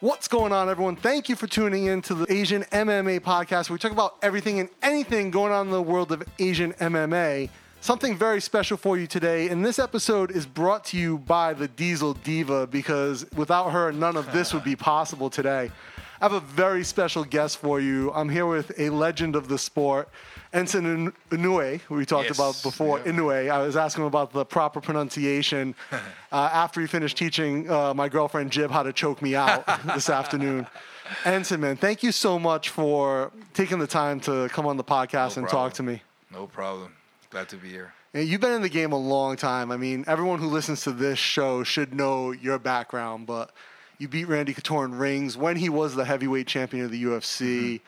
What's going on, everyone? Thank you for tuning in to the Asian MMA podcast, we talk about everything and anything going on in the world of Asian MMA. Something very special for you today, and this episode is brought to you by the Diesel Diva because without her, none of this would be possible today. I have a very special guest for you. I'm here with a legend of the sport, Enson Inoue, who we talked Yes, about before. yeah. Inoue. I was asking him about the proper pronunciation uh, after he finished teaching uh, my girlfriend Jib how to choke me out this afternoon. Enson, man, thank you so much for taking the time to come on the podcast No and problem. talk to me. No problem. Glad to be here. And You've been in the game a long time. I mean, everyone who listens to this show should know your background, but you beat Randy Couture in rings when he was the heavyweight champion of the UFC.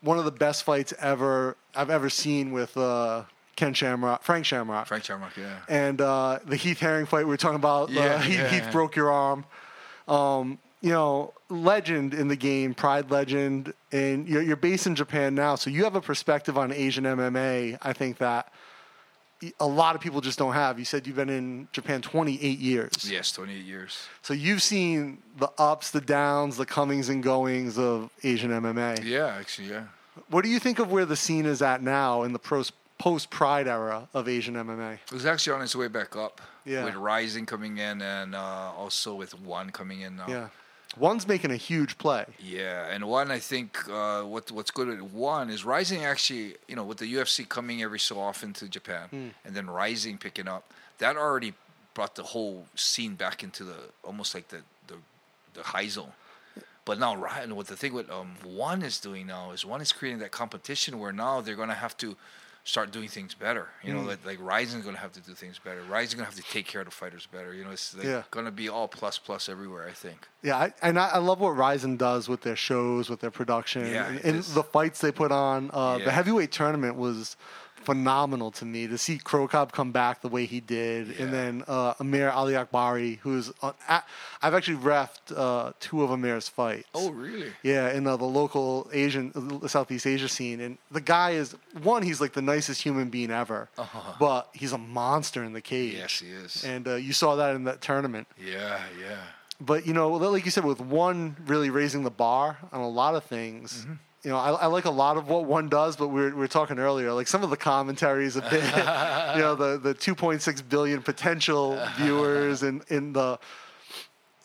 One of the best fights ever I've ever seen with uh, Ken Shamrock, Frank Shamrock. Frank Shamrock, yeah. And uh, the Heath Herring fight we were talking about, uh, Yeah, Heath, yeah, Heath yeah. broke your arm. Um, you know, legend in the game, pride legend, and you're, you're based in Japan now, so you have a perspective on Asian MMA. I think that a lot of people just don't have. You said you've been in Japan 28 years, Yes, 28 years. so you've seen the ups, the downs, the comings and goings of Asian MMA. Yeah, actually, yeah. What do you think of where the scene is at now in the pros- post-pride era of Asian MMA? It was actually on its way back up. Yeah. With Rizin coming in and uh, also with One coming in now. Yeah, one's making a huge play. Yeah, and one I think uh, what what's good at one is Rizin actually, you know, with the UFC coming every so often to Japan, Hmm. and then Rizin picking up, that already brought the whole scene back into the almost like the the, the high zone. But now, Ri- and what the thing with um, one is doing now is one is creating that competition where now they're gonna have to start doing things better. You know, like like Rizin's gonna have to do things better. Rizin's gonna have to take care of the fighters better. You know, it's like Yeah. gonna be all plus plus everywhere. I think. Yeah, I, and I, I love what Rizin does with their shows, with their production, Yeah, and, and the fights they put on. Uh, The heavyweight tournament was phenomenal to me to see Cro Cop come back the way he did, Yeah. and then uh, Amir Ali Akbari, who's on, a- I've actually refed uh, two of Amir's fights. Oh, really? Yeah, in uh, the local Asian, uh, Southeast Asia scene, and the guy is one. He's like the nicest human being ever, Uh-huh. but he's a monster in the cage. Yes, he is. And uh, you saw that in that tournament. Yeah, yeah. But you know, like you said, with one really raising the bar on a lot of things. Mm-hmm. You know, I, I like a lot of what one does, but we were, we were talking earlier. Like some of the commentaries a bit, you know, the the 2.6 billion potential viewers, and in the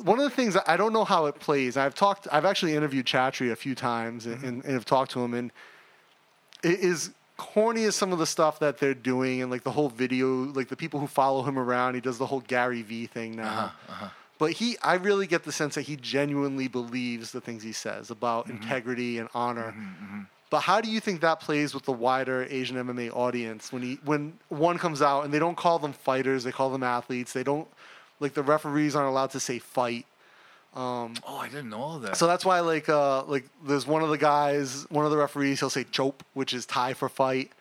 one of the things I don't know how it plays. I've talked, I've actually interviewed Chatri a few times, and, and, and have talked to him, and it is corny as some of the stuff that they're doing, and like the whole video, like the people who follow him around. He does the whole Gary V thing now. Uh-huh, uh-huh. But he, I really get the sense that he genuinely believes the things he says about mm-hmm. integrity and honor. Mm-hmm, mm-hmm. But how do you think that plays with the wider Asian MMA audience when he, when one comes out and they don't call them fighters, they call them athletes. They don't, like the referees aren't allowed to say fight. Um, oh, I didn't know all that. So that's why, like, uh, like there's one of the guys, one of the referees, he'll say "chope," which is Thai for fight,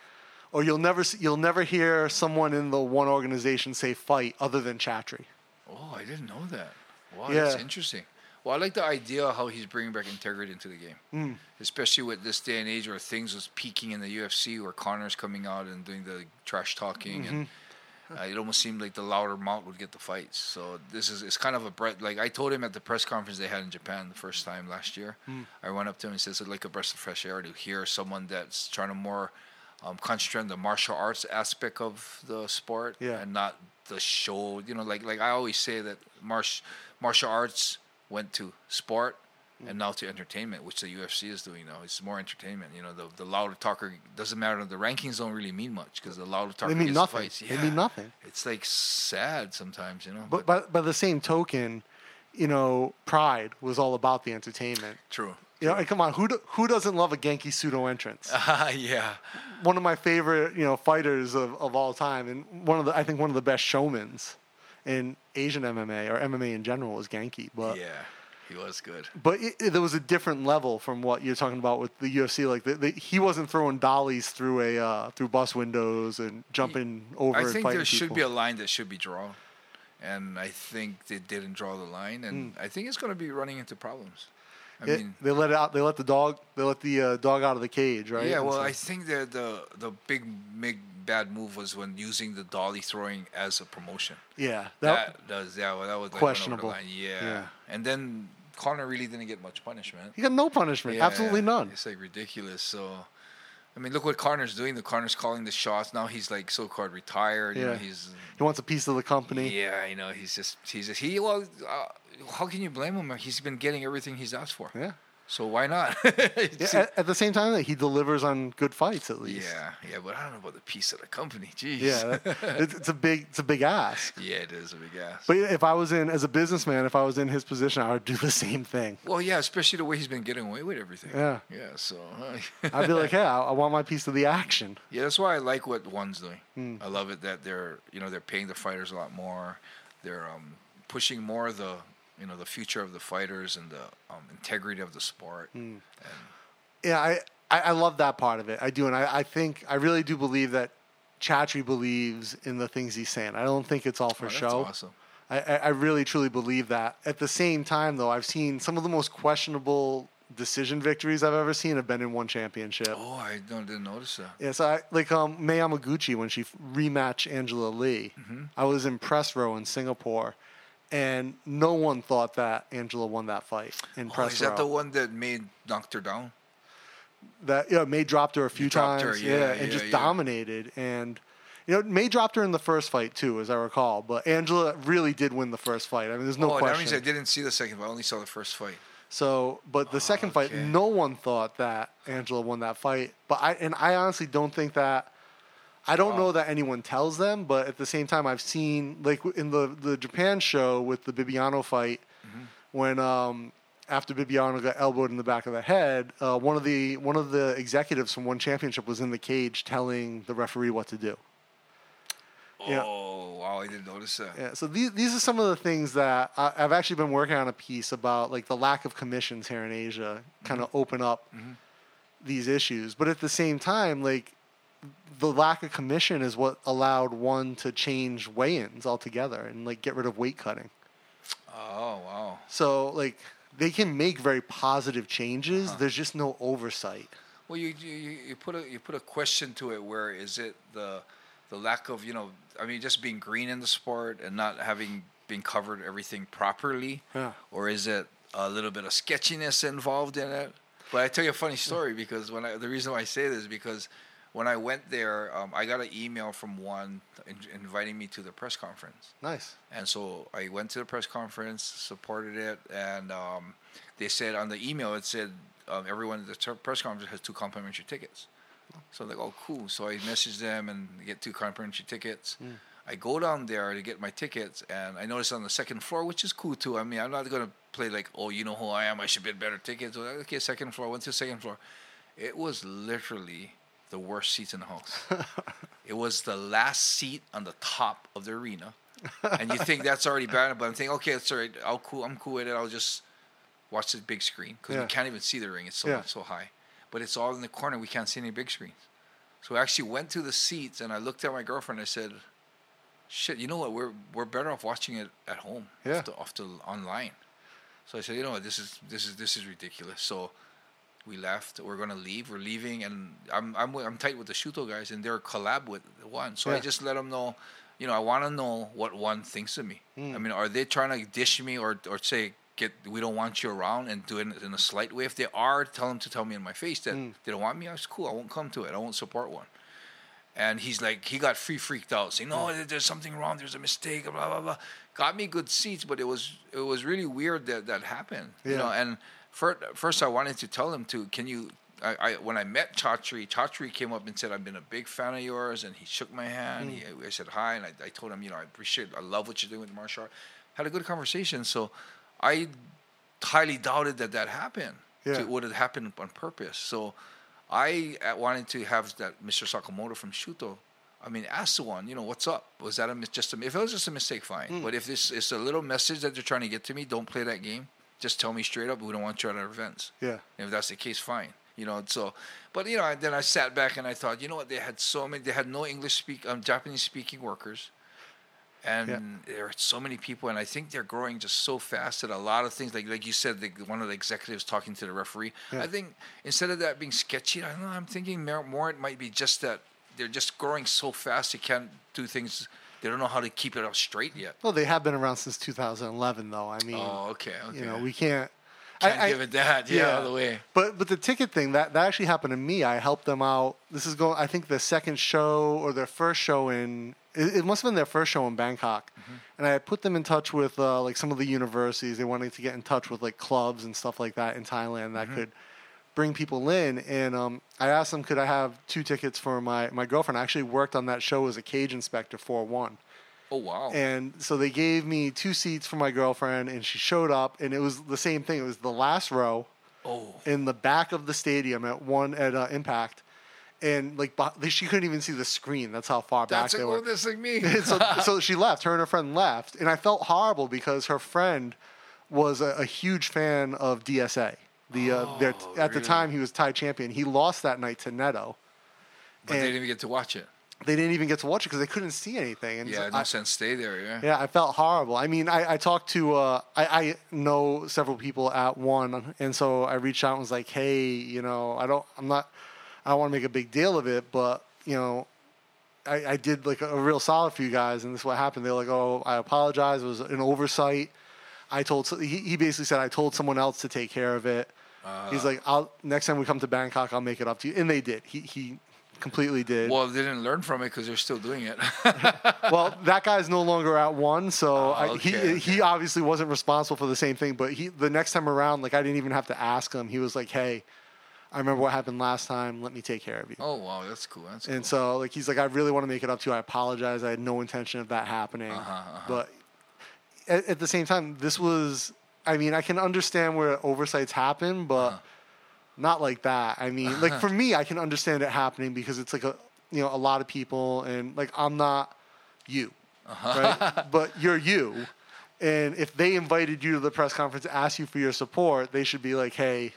or you'll never you'll never hear someone in the one organization say fight other than Chatri. Oh, I didn't know that. Wow, Yeah. that's interesting. Well, I like the idea of how he's bringing back integrity into the game, Hmm. especially with this day and age where things was peaking in the UFC, where Conor's coming out and doing the trash talking, and Mm-hmm. uh, it almost seemed like the louder mouth would get the fights. So this is it's kind of a breath. Like I told him at the press conference they had in Japan the first time last year, Hmm. I went up to him and said it's like a breath of fresh air to hear someone that's trying to more um, concentrate on the martial arts aspect of the sport Yeah. and not the show. You know, like like I always say that martial martial arts went to sport and mm-hmm. now to entertainment, which the UFC is doing now. It's more entertainment. You know, the the louder talker doesn't matter. The rankings don't really mean much because the louder talker They mean nothing. the fights. They mean nothing. It's like sad sometimes, you know. But by, by the same token, you know, Pride was all about the entertainment. true. You know, and come on, who do, who doesn't love a Genki Sudo entrance? yeah. one of my favorite, you know, fighters of, of all time, and one of the I think one of the best showmans in Asian MMA or MMA in general is Genki. But Yeah. He was good. but it, it- there was a different level from what you're talking about with the UFC. Like the, the, he wasn't throwing dollies through a uh, through bus windows and jumping over. I think there should people. be a line that should be drawn, and I think they didn't draw the line, and I think it's going to be running into problems. I. It- mean, they let it out. They let the dog. They let the uh, dog out of the cage, right? yeah. Well, so- I think that the the big big bad move was when using the dolly throwing as a promotion. yeah, That, does yeah. Well, that was like went over the Questionable. Yeah. Yeah. and then Conor really didn't get much punishment. He got no punishment, Yeah, absolutely none. It's like ridiculous. So, I mean, look what Conor's doing. The Conor's calling the shots now. He's like so called retired. You know, Yeah. he's He wants a piece of the company. yeah. You know, he's just he's just he. Well, uh, how can you blame him? He's been getting everything he's asked for. Yeah. So why not? Yeah, at, the same time, that he delivers on good fights at least. yeah, yeah, but I don't know about the piece of the company. Jeez. Yeah, that- it's, a big, it's a big ask. yeah, it is a big ass. But if I was in, as a businessman, if I was in his position, I would do the same thing. well, yeah, especially the way he's been getting away with everything. Yeah. Yeah. So. I'd be like, hey, I, want my piece of the action. Yeah, that's why I like what One's doing. Hmm. I love it that they're you know they're paying the fighters a lot more. They're um, pushing more of the you know the future of the fighters and the um, integrity of the sport. And Yeah, I, I, love that part of it. I do, and I, I think I really do believe that Chatri believes in the things he's saying. I don't think it's all for oh, that's show. awesome. I, I I really truly believe that. At the same time, though, I've seen some of the most questionable decision victories I've ever seen have been in one championship. Oh, I don't, didn't notice that. Yeah, so I like um Mei Yamaguchi when she rematched Angela Lee. Mm-hmm. I was in press row in Singapore, and no one thought that Angela won that fight in Oh, press is row. that the one that made knocked her down? that yeah, Mei dropped her a few dropped her, times, yeah, and yeah, just yeah. dominated. And you know, Mei dropped her in the first fight too, as I recall. But Angela really did win the first fight. I mean, there's no oh, that means I didn't see the second fight. I only saw the first fight. So, but the second fight, no one thought that Angela won that fight. But I and I honestly don't think that. I don't know that anyone tells them, but at the same time, I've seen like in the the Japan show with the Bibiano fight Mm-hmm. when um after Bibiano got elbowed in the back of the head, uh, one of the one of the executives from one championship was in the cage telling the referee what to do. Oh, wow! I didn't notice that. Yeah, so these these are some of the things that I, I've actually been working on a piece about, like the lack of commissions here in Asia, kind of open up these issues. But at the same time, like the lack of commission is what allowed one to change weigh-ins altogether and like get rid of weight cutting. Oh, wow. So like they can make very positive changes. Uh-huh. There's just no oversight. Well, you, you you you put a you put a question to it. Where is it the the lack of you know? I mean, just being green in the sport and not having been covered everything properly, Yeah. or is it a little bit of sketchiness involved in it? But I tell you a funny story because when I the reason why I say this is because when I went there, um, I got an email from one in, inviting me to the press conference. Nice. And so I went to the press conference, supported it, and um, they said on the email it said um, everyone at the ter- press conference has two complimentary tickets. So I'm like, oh, cool. So I messaged them and get two complimentary tickets. I go down there to get my tickets, and I noticed on the second floor, which is cool too. I mean, I'm not gonna play like, oh, you know who I am. I should get better tickets. Okay, second floor. Went to the second floor. It was literally the worst seats in the house. it was the last seat on the top of the arena, and you think that's already bad, but I'm thinking, okay, it's all right. I'll cool. I'm cool with it. I'll just watch the big screen because Yeah. we can't even see the ring. It's so Yeah. so high, but it's all in the corner. We can't see any big screens. So I actually went to the seats and I looked at my girlfriend. and I said, "Shit, you know what? We're we're better off watching it at home, Yeah. off the, off the online." So I said, "You know what? This is this is this is ridiculous." So we left. We're gonna leave. We're leaving, and I'm I'm I'm tight with the Shooto guys, and they're collab with one. So I just let them know. You know, I want to know what one thinks of me. Hmm. I mean, are they trying to dish me or or say get we don't want you around and do it in a slight way? If they are, tell them to tell me in my face that Hmm. they don't want me. That's cool. I won't come to it. I won't support one. And he's like, he got free freaked out, saying, "No, there- there's something wrong. There's a mistake." Blah blah blah. Got me good seats, but it was it was really weird that that happened. You know, and first, first I wanted to tell him to, can you? I, I when I met Chatri, Chatri came up and said, "I've been a big fan of yours," and he shook my hand. He, I said hi, and I, I told him, you know, I appreciate, I love what you're doing with martial art. Had a good conversation. So, I highly doubted that that happened. Yeah. To, would have happened on purpose. So, I uh, wanted to have that Mr. Sakamoto from Shooto. I mean, ask the one, you know, what's up? Was that a mis- just a if it was just a mistake, fine. But if this is a little message that they're trying to get to me, don't play that game. Just tell me straight up, we don't want you at our events. Yeah. And if that's the case, fine. You know, so, but you know, then I sat back and I thought, you know what? They had so many. They had no English speak, um, Japanese speaking workers, and Yeah. there are so many people, and I think they're growing just so fast that a lot of things, like like you said, the, one of the executives talking to the referee. Yeah. I think instead of that being sketchy, I don't know. I'm thinking more, more it might be just that they're just growing so fast they can't do things. They don't know how to keep it out straight yet. Well, they have been around since 2011, though. I mean, Oh, okay, okay. you know, we can't. Can't I- give it that. Yeah, all the way. But but the ticket thing that that actually happened to me. I helped them out. This is going. I think the second show or their first show in. It, it must have been their first show in Bangkok, Mm-hmm. and I put them in touch with uh, like some of the universities. They wanted to get in touch with like clubs and stuff like that in Thailand that Mm-hmm. could bring people in. And um, I asked them, could I have two tickets for my my girlfriend? I actually worked on that show as a cage inspector for one. Oh wow. And so they gave me two seats for my girlfriend, and she showed up, and it was the same thing. It was the last row oh. in the back of the stadium at one at uh, Impact, and like she couldn't even see the screen. That's how far That's back they were. that's like me. And so, so she left. Her and her friend left, and I felt horrible because her friend was a, a huge fan of DSA. The uh, their, Oh, at the time he was Thai champion. He lost that night to Neto. but they didn't even get to watch it. They didn't even get to watch it because they couldn't see anything. And Yeah, no I- sense. Stay there. Yeah. Yeah, I felt horrible. I mean, I, I talked to, uh, I, I know several people at one, and so I reached out and was like, hey, you know, I don't, I'm not, I don't want to make a big deal of it, but, you know, I, I did like a, a real solid for you guys, and this is what happened. They're like, oh, I apologize. It was an oversight. I told, he, he basically said, I told someone else to take care of it. He's like, I'll, next time we come to Bangkok, I'll make it up to you. And they did. He, he completely did. Well, they didn't learn from it because they're still doing it. well, that guy's no longer at one, so Oh, I, okay, he okay. he obviously wasn't responsible for the same thing. But he the next time around, like I didn't even have to ask him. He was like, "Hey, I remember what happened last time. Let me take care of you." oh wow, that's cool. That's And cool. so like he's like, "I really want to make it up to you. I apologize. I had no intention of that happening." Uh-huh, uh-huh. But at, at the same time, this was. I mean, I can understand where oversights happen, but Uh-huh. not like that. I mean, like for me, I can understand it happening because it's like a you know a lot of people, and like I'm not you, Uh-huh. right? but you're you, and if they invited you to the press conference, asked you for your support, they should be like, hey,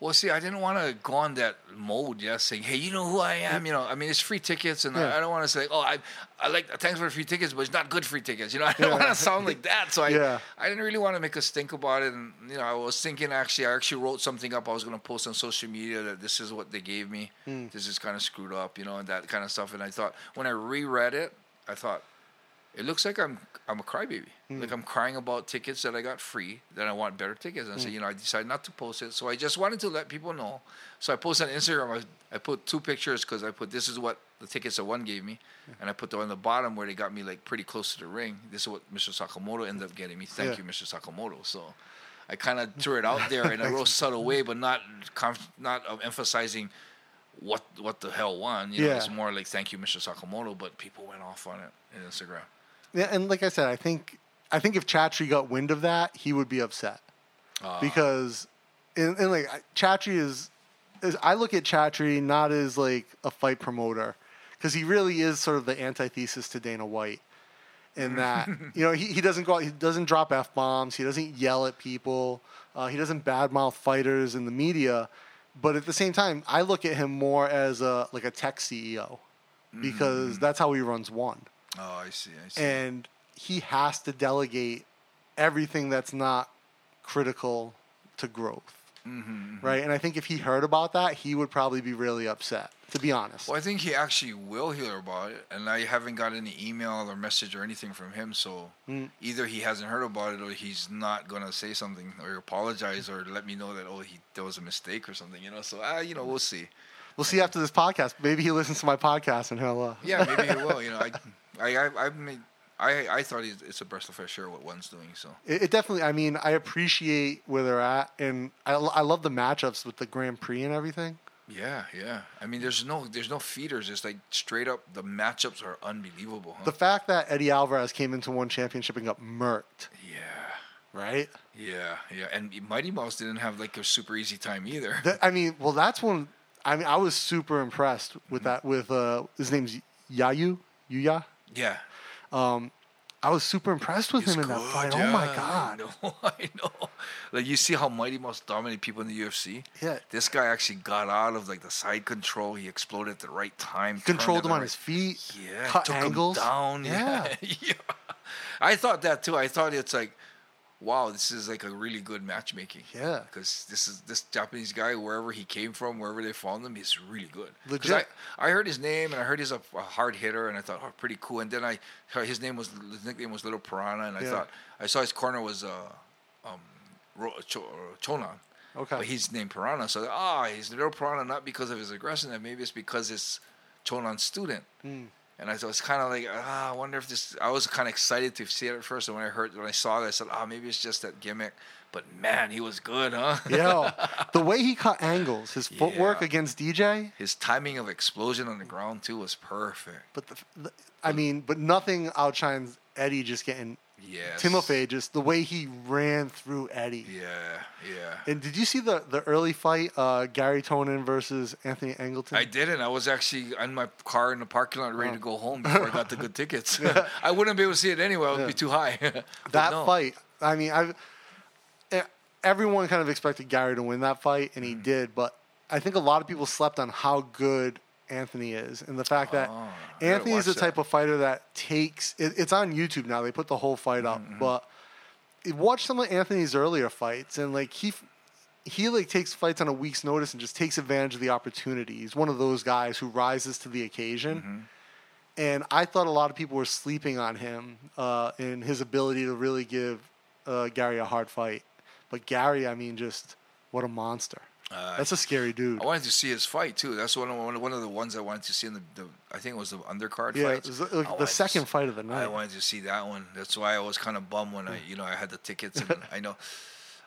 Well, see, I didn't want to go on that mode, yeah, saying, "Hey, you know who I am." You know, I mean, it's free tickets, and Yeah. I, I don't want to say, "Oh, I, I like thanks for the free tickets," but it's not good free tickets. You know, I don't Yeah. want to sound like that. So I, Yeah. I didn't really want to make us think about it, and you know, I was thinking actually, I actually wrote something up. I was going to post on social media that this is what they gave me. Hmm. This is kind of screwed up, you know, and that kind of stuff. And I thought when I reread it, I thought it looks like I'm I'm a crybaby. Hmm. Like I'm crying about tickets that I got free. That I want better tickets. And I Hmm. said, you know, I decided not to post it. So I just wanted to let people know. So I posted on Instagram. I, I put two pictures because I put this is what the tickets that one gave me, and I put the one on the bottom where they got me like pretty close to the ring. This is what Mr. Sakamoto ended up getting me. Thank Yeah. you, Mr. Sakamoto. So. I kind of threw it out there in a real subtle way, but not conf- not uh, emphasizing what what the hell won. You know, Yeah. it's more like thank you, Mr. Sakamoto. But people went off on it in Instagram. Yeah, and like I said, I think I think if Chatri got wind of that, he would be upset. Uh, because and, and like I- Chatri is, is I look at Chatri not as like a fight promoter. Because he really is sort of the antithesis to Dana White in that you know he, he doesn't go out, he doesn't drop f bombs he doesn't yell at people uh, he doesn't badmouth fighters in the media. But at the same time I look at him more as a like a tech CEO because that's how he runs one oh, I see. I see. and he has to delegate everything that's not critical to growth. Mm-hmm, Right? And I think if he heard about that, he would probably be really upset, to be honest. Well, I think he actually will hear about it, and I haven't got any email or message or anything from him. So Mm. either he hasn't heard about it, or he's not gonna say something or apologize or let me know that oh he there was a mistake or something. You know, so uh, you know we'll see. We'll see after this podcast. Maybe he listens to my podcast and he'll. Uh, Yeah, maybe he will. You know, I I I, I made. I, I thought it's it's a breath of fresh air what one's doing. So It, it definitely. I mean, I appreciate where they're at, and I, I love the matchups with the Grand Prix and everything. yeah, yeah. I mean, there's no there's no feeders. It's like straight up. The matchups are unbelievable. Huh? The fact that Eddie Alvarez came into one championship and got murked, yeah, right? yeah, yeah. And Mighty Mouse didn't have like a super easy time either. That, I mean, well, that's one. I mean, I was super impressed with that. With uh, his name's Yayu Yuya. Yeah. Um, I was super impressed with He's him in that good, fight. Oh my god! I know, I know. Like you see how Mighty Mouse dominate people in the UFC. Yeah. This guy actually got out of like the side control. He exploded at the right time. turned Controlled him on his feet. Yeah, cut took angles him down. Yeah. yeah. I thought that too. I thought it's like, wow, this is like a really good matchmaking. Yeah. Because this is this Japanese guy, wherever he came from, wherever they found him, he's really good. Legit. I, I heard his name and I heard he's a, a hard hitter, and I thought, oh, pretty cool. And then I his name was his nickname was Little Piranha, and I Yeah. thought I saw his corner was uh, um, Ro- Cho- uh, Chonan. Okay. But he's named Piranha, so ah, he's little Piranha not because of his aggression, and maybe it's because it's Chonan's student. Hmm. And I was kind of like, ah, I wonder if this. I was kind of excited to see it at first, and when I heard, when I saw it, I said, ah, maybe it's just that gimmick. But man, he was good, huh? Yeah, the way he cut angles, his footwork Yeah. against DJ. His timing of explosion on the ground too was perfect. But the, the I mean, but nothing outshines Eddie just getting Yes. Timofey. Just the way he ran through Eddie. Yeah, yeah. And did you see the the early fight, uh, Garry Tonon versus Anthony Engelen? I didn't. I was actually in my car in the parking lot, ready to Oh. go home before I got the good tickets. I wouldn't be able to see it anyway; it would Yeah. be too high. That no. fight. I mean, I everyone kind of expected Gary to win that fight, and he Mm. did. But I think a lot of people slept on how good Anthony is, and the fact that Oh, Anthony is the watch type of fighter that takes. It, it's on YouTube now. They put the whole fight up, Mm-hmm. but watch some of Anthony's earlier fights, and like he. He like takes fights on a week's notice and just takes advantage of the opportunity. He's one of those guys who rises to the occasion. Mm-hmm. And I thought a lot of people were sleeping on him uh, in his ability to really give uh, Gary a hard fight. But Gary, I mean, just what a monster. Uh, That's a scary dude. I wanted to see his fight too. That's one of one of, the ones I wanted to see in the, the I think it was the undercard Yeah, fights. it was like the second fight of the night. I wanted to see that one. That's why I was kind of bummed when I you know I had the tickets and I know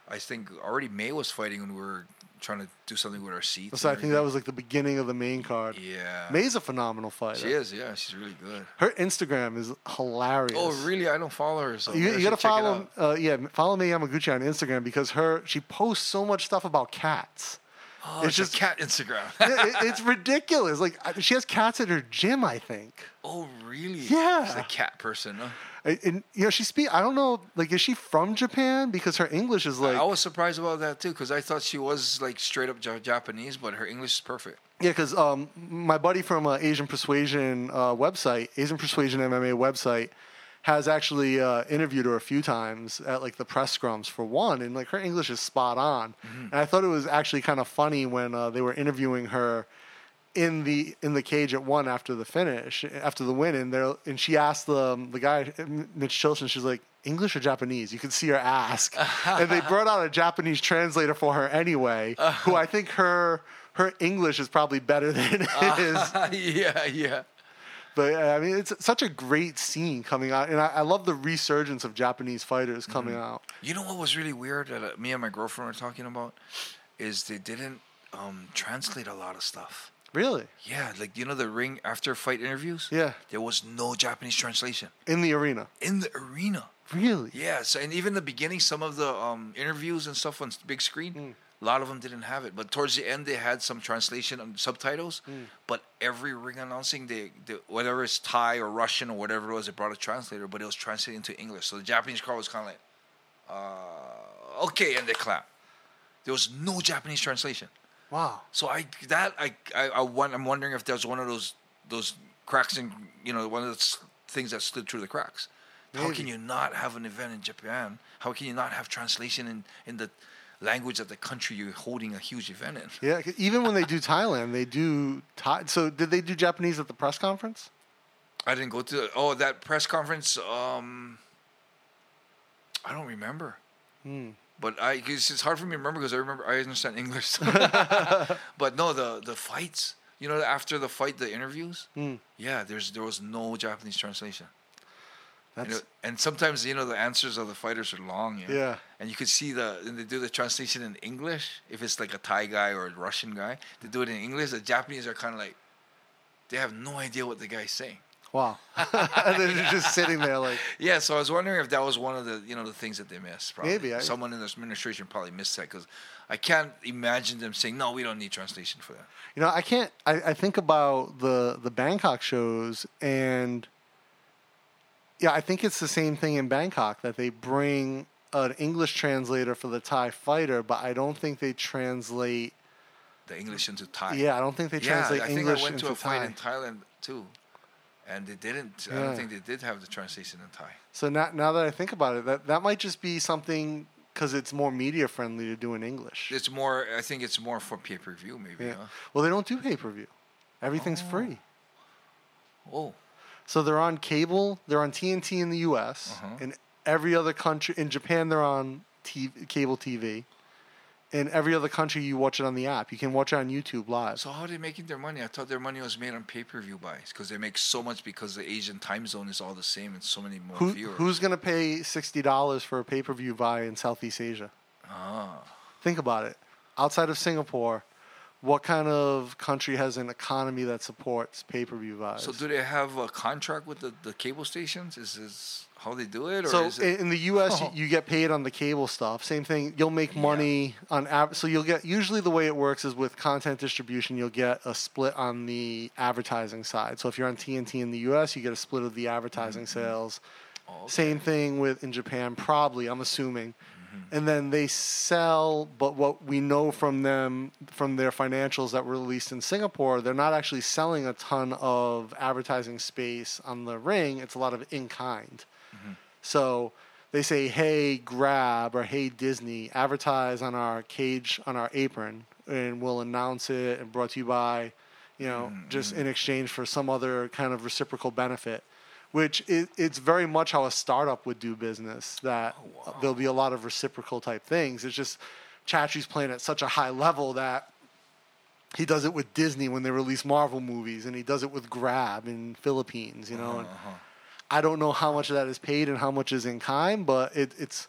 I think already Mei was fighting when we were trying to do something with our seats. So I think that was like the beginning of the main card. yeah. Mei's a phenomenal fighter. She is, yeah, she's really good. Her Instagram is hilarious. Oh, really? I don't follow her, so You, you gotta follow, uh, yeah, follow Mei Yamaguchi on Instagram because her she posts so much stuff about cats. Oh, it's it's, just- cat Instagram. It- it's ridiculous. Like she has cats at her gym, I think. oh, really? Yeah. She's a cat person. Huh? And, you know, she speak. I don't know. Like, is she from Japan? Because her English is like, I was surprised about that too, because I thought she was like straight up Japanese, but her English is perfect. yeah. Because um, my buddy from uh, Asian Persuasion uh, website, Asian Persuasion MMA website, has actually uh, interviewed her a few times at like the press scrums for one, and like her English is spot on. And I thought it was actually kind of funny when uh, they were interviewing her in the in the cage at one after the finish, after the win, and there and she asked the the guy Mitch Chilson, she's like English or Japanese. You could see her ask, and they brought out a Japanese translator for her anyway, who I think her her English is probably better than his. yeah, yeah. But uh, I mean, it's such a great scene coming out, and I, I love the resurgence of Japanese fighters coming out. You know what was really weird that uh, me and my girlfriend were talking about is they didn't um, translate a lot of stuff. Really, Yeah, like you know the ring after fight interviews. Yeah. there was no Japanese translation in the arena. in the arena. Really, Yeah, so and even the beginning, some of the um, interviews and stuff on big screen, a lot of them didn't have it. But towards the end, they had some translation and subtitles. But every ring announcing, they, they whether it's Thai or Russian or whatever it was, they brought a translator, but it was translated into English. So the Japanese crowd was kind of like, uh, okay, and they clap. There was no Japanese translation. Wow. So I that I I, I won, I'm wondering if there's one of those those cracks in you know one of those things that slid through the cracks. How can you not have an event in Japan? How can you not have translation in in the language of the country you're holding a huge event in? Yeah, even when they do Thailand, they do Thai. So did they do Japanese at the press conference? I didn't go to oh that press conference. Um, I don't remember. Hmm. But I, cause it's hard for me to remember because I remember I understand English. but no, the the fights. You know, after the fight, the interviews. Hmm. Yeah, there's there was no Japanese translation. You know, and sometimes you know the answers of the fighters are long. You know? Yeah. And you could see the and they do the translation in English. If it's like a Thai guy or a Russian guy, they do it in English. The Japanese are kind of like, they have no idea what the guy's saying. Wow. and they're just sitting there like, Yeah, so I was wondering if that was one of the you know the things that they missed. Probably. Maybe, I- someone in this administration probably missed that because I can't imagine them saying no, we don't need translation for that. you know, I can't. I, I think about the the Bangkok shows, and yeah, I think it's the same thing in Bangkok that they bring an English translator for the Thai fighter, but I don't think they translate. The English into Thai. Yeah, I don't think they yeah, translate I think English I went into to a fight Thai. in Thailand too, and they didn't. I don't think they did have the translation in Thai. So now, now that I think about it, that that might just be something because it's more media friendly to do in English. It's more. I think it's more for pay per view, maybe. Yeah. Huh? Well, they don't do pay per view. Everything's Oh. free. Oh, So they're on cable. They're on TNT in the U.S. Uh-huh. In every other country, in Japan, they're on TV, cable TV. In every other country, you watch it on the app. You can watch it on YouTube live. So how are they making their money? I thought their money was made on pay-per-view buys because they make so much because the Asian time zone is all the same and so many more Who, viewers. who's going to pay sixty dollars for a pay per view buy in Southeast Asia? ah. Think about it. Outside of Singapore, what kind of country has an economy that supports pay per view buys? So do they have a contract with the, the cable stations? Is this how they do it, or So is it? in the U.S., you- Oh. you get paid on the cable stuff. Same thing. You'll make money on av- so you'll get usually the way it works is with content distribution. You'll get a split on the advertising side. So if you're on TNT in the U.S., you get a split of the advertising sales. Oh, okay. Same thing with in Japan, probably. I'm assuming. Mm-hmm. And then they sell, but what we know from them, from their financials that were released in Singapore, they're not actually selling a ton of advertising space on the ring. It's a lot of in kind. Mm-hmm. So they say, hey, Grab or hey, Disney, advertise on our cage, on our apron, and we'll announce it and brought to you by, you know, mm-hmm. just mm-hmm. in exchange for some other kind of reciprocal benefit. Which it, it's very much how a startup would do business. That oh, there'll be a lot of reciprocal type things. It's just Chatri's playing at such a high level that he does it with Disney when they release Marvel movies, and he does it with Grab in Philippines. You know, and uh-huh, uh-huh. I don't know how much of that is paid and how much is in kind, but it, it's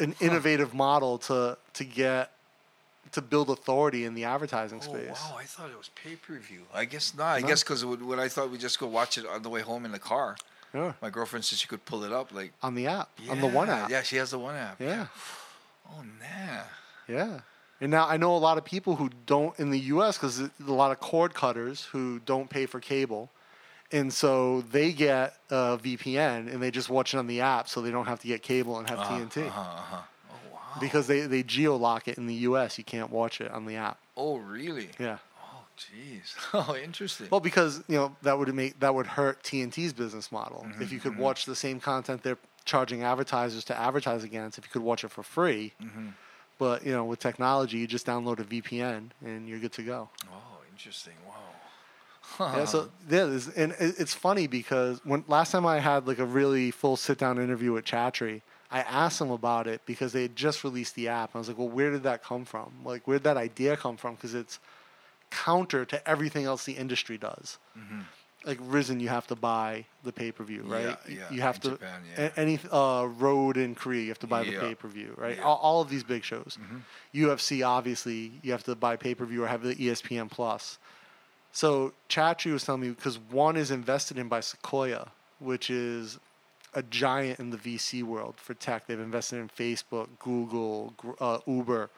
an innovative model to to get to build authority in the advertising space. Oh space. wow! I thought it was pay-per-view. I guess not. I No. guess because when I thought we'd just go watch it on the way home in the car. Yeah, My girlfriend said she could pull it up, like on the app, on the one app. Yeah, she has the one app. yeah. Oh nah. Yeah. And now I know a lot of people who don't in the U.S. because a lot of cord cutters who don't pay for cable, and so they get a VPN and they just watch it on the app, so they don't have to get cable and have TNT Uh-huh, uh-huh. Oh wow. because they they geo lock it in the U.S. You can't watch it on the app. Oh really? Yeah. Oh jeez. Oh interesting. Well, because you know that would make that would hurt TNT's business model Mm-hmm, if you could watch the same content they're charging advertisers to advertise against. If you could watch it for free. Mm-hmm. But you know, with technology, you just download a VPN and you're good to go. oh interesting. Wow. Yeah, so yeah, there's- and it- it's funny because when last time I had like a really full sit down interview with Chatri, I asked them about it because they had just released the app. I was like, well, where did that come from? Like, where did that idea come from? Because it's counter to everything else the industry does. Like Rizin, you have to buy the pay per view, right? Mm-hmm. Yeah, yeah, You have in to Japan, yeah. any uh, Road in Korea, you have to buy the pay per view, right? Yeah. Mm-hmm. All, all of these big shows. UFC, obviously, you have to buy pay per view or have the ESPN Plus. So Chatri was telling me because one is invested in by Sequoia, which is a giant in the VC world for tech. They've invested in Facebook, Google, uh, Uber,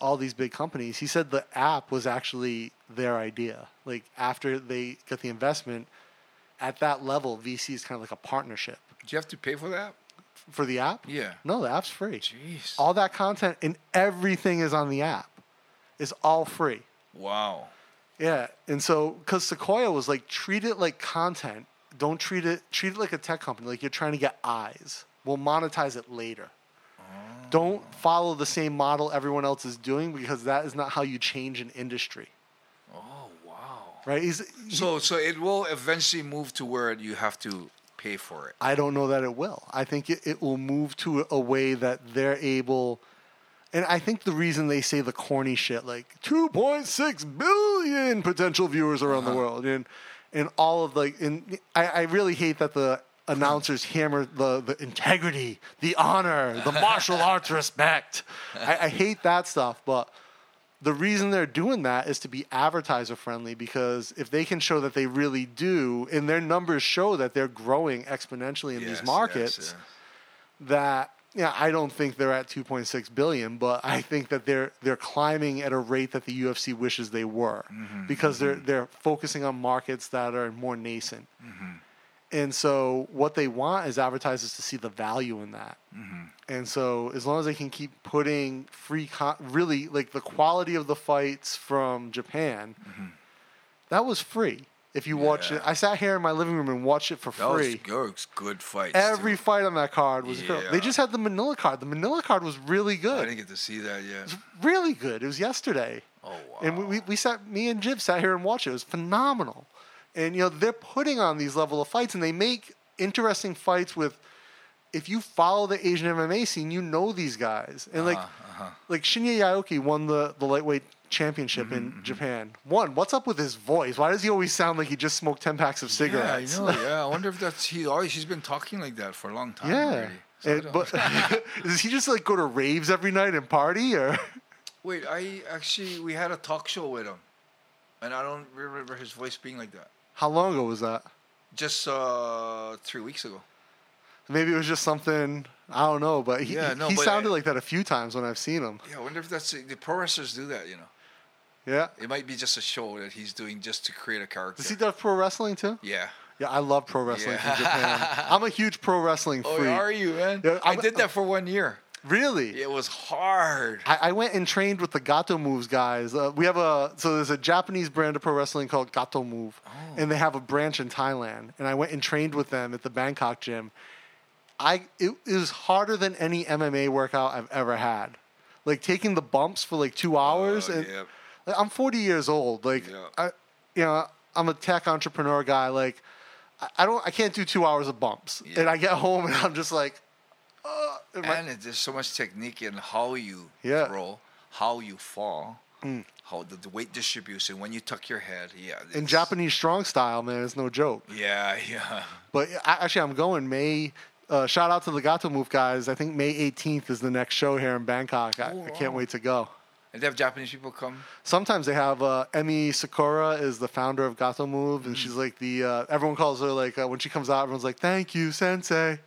all these big companies. He said the app was actually their idea. Like after they got the investment, at that level, VC is kind of like a partnership Do you have to pay for that? for the app. Yeah. No, the app's free. Jeez. All that content and everything is on the app. It's all free. wow. Yeah, and so because Sequoia was like, treat it like content. Don't treat it treat it like a tech company. Like you're trying to get eyes. We'll monetize it later. Oh. Don't follow the same model everyone else is doing because that is not how you change an industry, Oh wow. right? He's, So so it will eventually move to where you have to pay for it. I don't know that it will. I think it, it will move to a, a way that they're able. And I think the reason they say the corny shit like 2.6 billion potential viewers around the uh-huh. world and and all of like and I, I really hate that the announcers hammer the, the integrity, the honor, the martial arts respect. I, I hate that stuff, but the reason they're doing that is to be advertiser friendly because if they can show that they really do and their numbers show that they're growing exponentially in Yes, these yes, markets yeah. that yeah I don't think they're at 2.6 billion but I think that they're they're climbing at a rate that the UFC wishes they were Mm-hmm, because they're they're focusing on markets that are more nascent. Mm-hmm. and so what they want is advertisers to see the value in that. Mm-hmm. and so as long as they can keep putting free con- really like the quality of the fights from Japan that was free if you watch Yeah. it I sat here in my living room and watched it for That was free good, good fights. Every too. fight on that card was incredible. They Yeah. just had the Manila card. The Manila card was really good. I good. didn't get to see that yet. Really good. It was yesterday. Oh wow. And we, we, we sat, me and Jib sat here and watched it. It was phenomenal. And, you know, they're putting on these level of fights and they make interesting fights with if you follow the Asian MMA scene, you know these guys. And like Uh-huh, like Shinya Aoki won the, the lightweight championship in Mm-hmm, Japan. One, what's up with his voice? Why does he always sound like he just smoked ten packs of cigarettes? Yeah, I know. Yeah, I wonder if that's he. Always he's been talking like that for a long time Yeah. already. So And- but does he just like go to raves every night and party or Wait, I actually we had a talk show with him, and I don't remember his voice being like that. how long ago was that? Just uh, three weeks ago. Maybe it was just something I don't know, but he, Yeah, he- no, he but sounded I- like that a few times when I've seen him. Yeah, I wonder if that's the pro wrestlers do that. You know, Yeah. it might be just a show that he's doing just to create a character. Does he do pro wrestling too? yeah. Yeah, I love pro wrestling Yeah. from Japan. I'm a huge pro wrestling Oh, freak. are you, man? Yeah, I did that for one year. Really? It was hard. I, I went and trained with the Gatoh Moves guys. Uh, we have a so there's a Japanese brand of pro wrestling called Gatoh Move, Oh. and they have a branch in Thailand. And I went and trained with them at the Bangkok gym. I it, it was harder than any MMA workout I've ever had. Like taking the bumps for like two hours, Oh, and yeah. Like, I'm 40 years old. Like Yeah. I, you know, I'm a tech entrepreneur guy. Like I, don't, I can't do two hours of bumps. Yeah. And I get home and I'm just like, uh, and my- And there's so much technique in how you Yeah. Mm. throw, how you fall, how the, the weight distribution when you tuck your head. Yeah. in Japanese strong style, man, it's no joke. Yeah, yeah. But I- actually, I'm going May. Uh, shout out to the Gatoh Move guys. I think May 18th is the next show here in Bangkok. I, Oh, I can't wow. wait to go. And they have Japanese people come. Sometimes they have uh, Emi Sakura is the founder of Gatoh Move, and she's like the uh, everyone calls her like uh, when she comes out, everyone's like, "Thank you, Sensei,"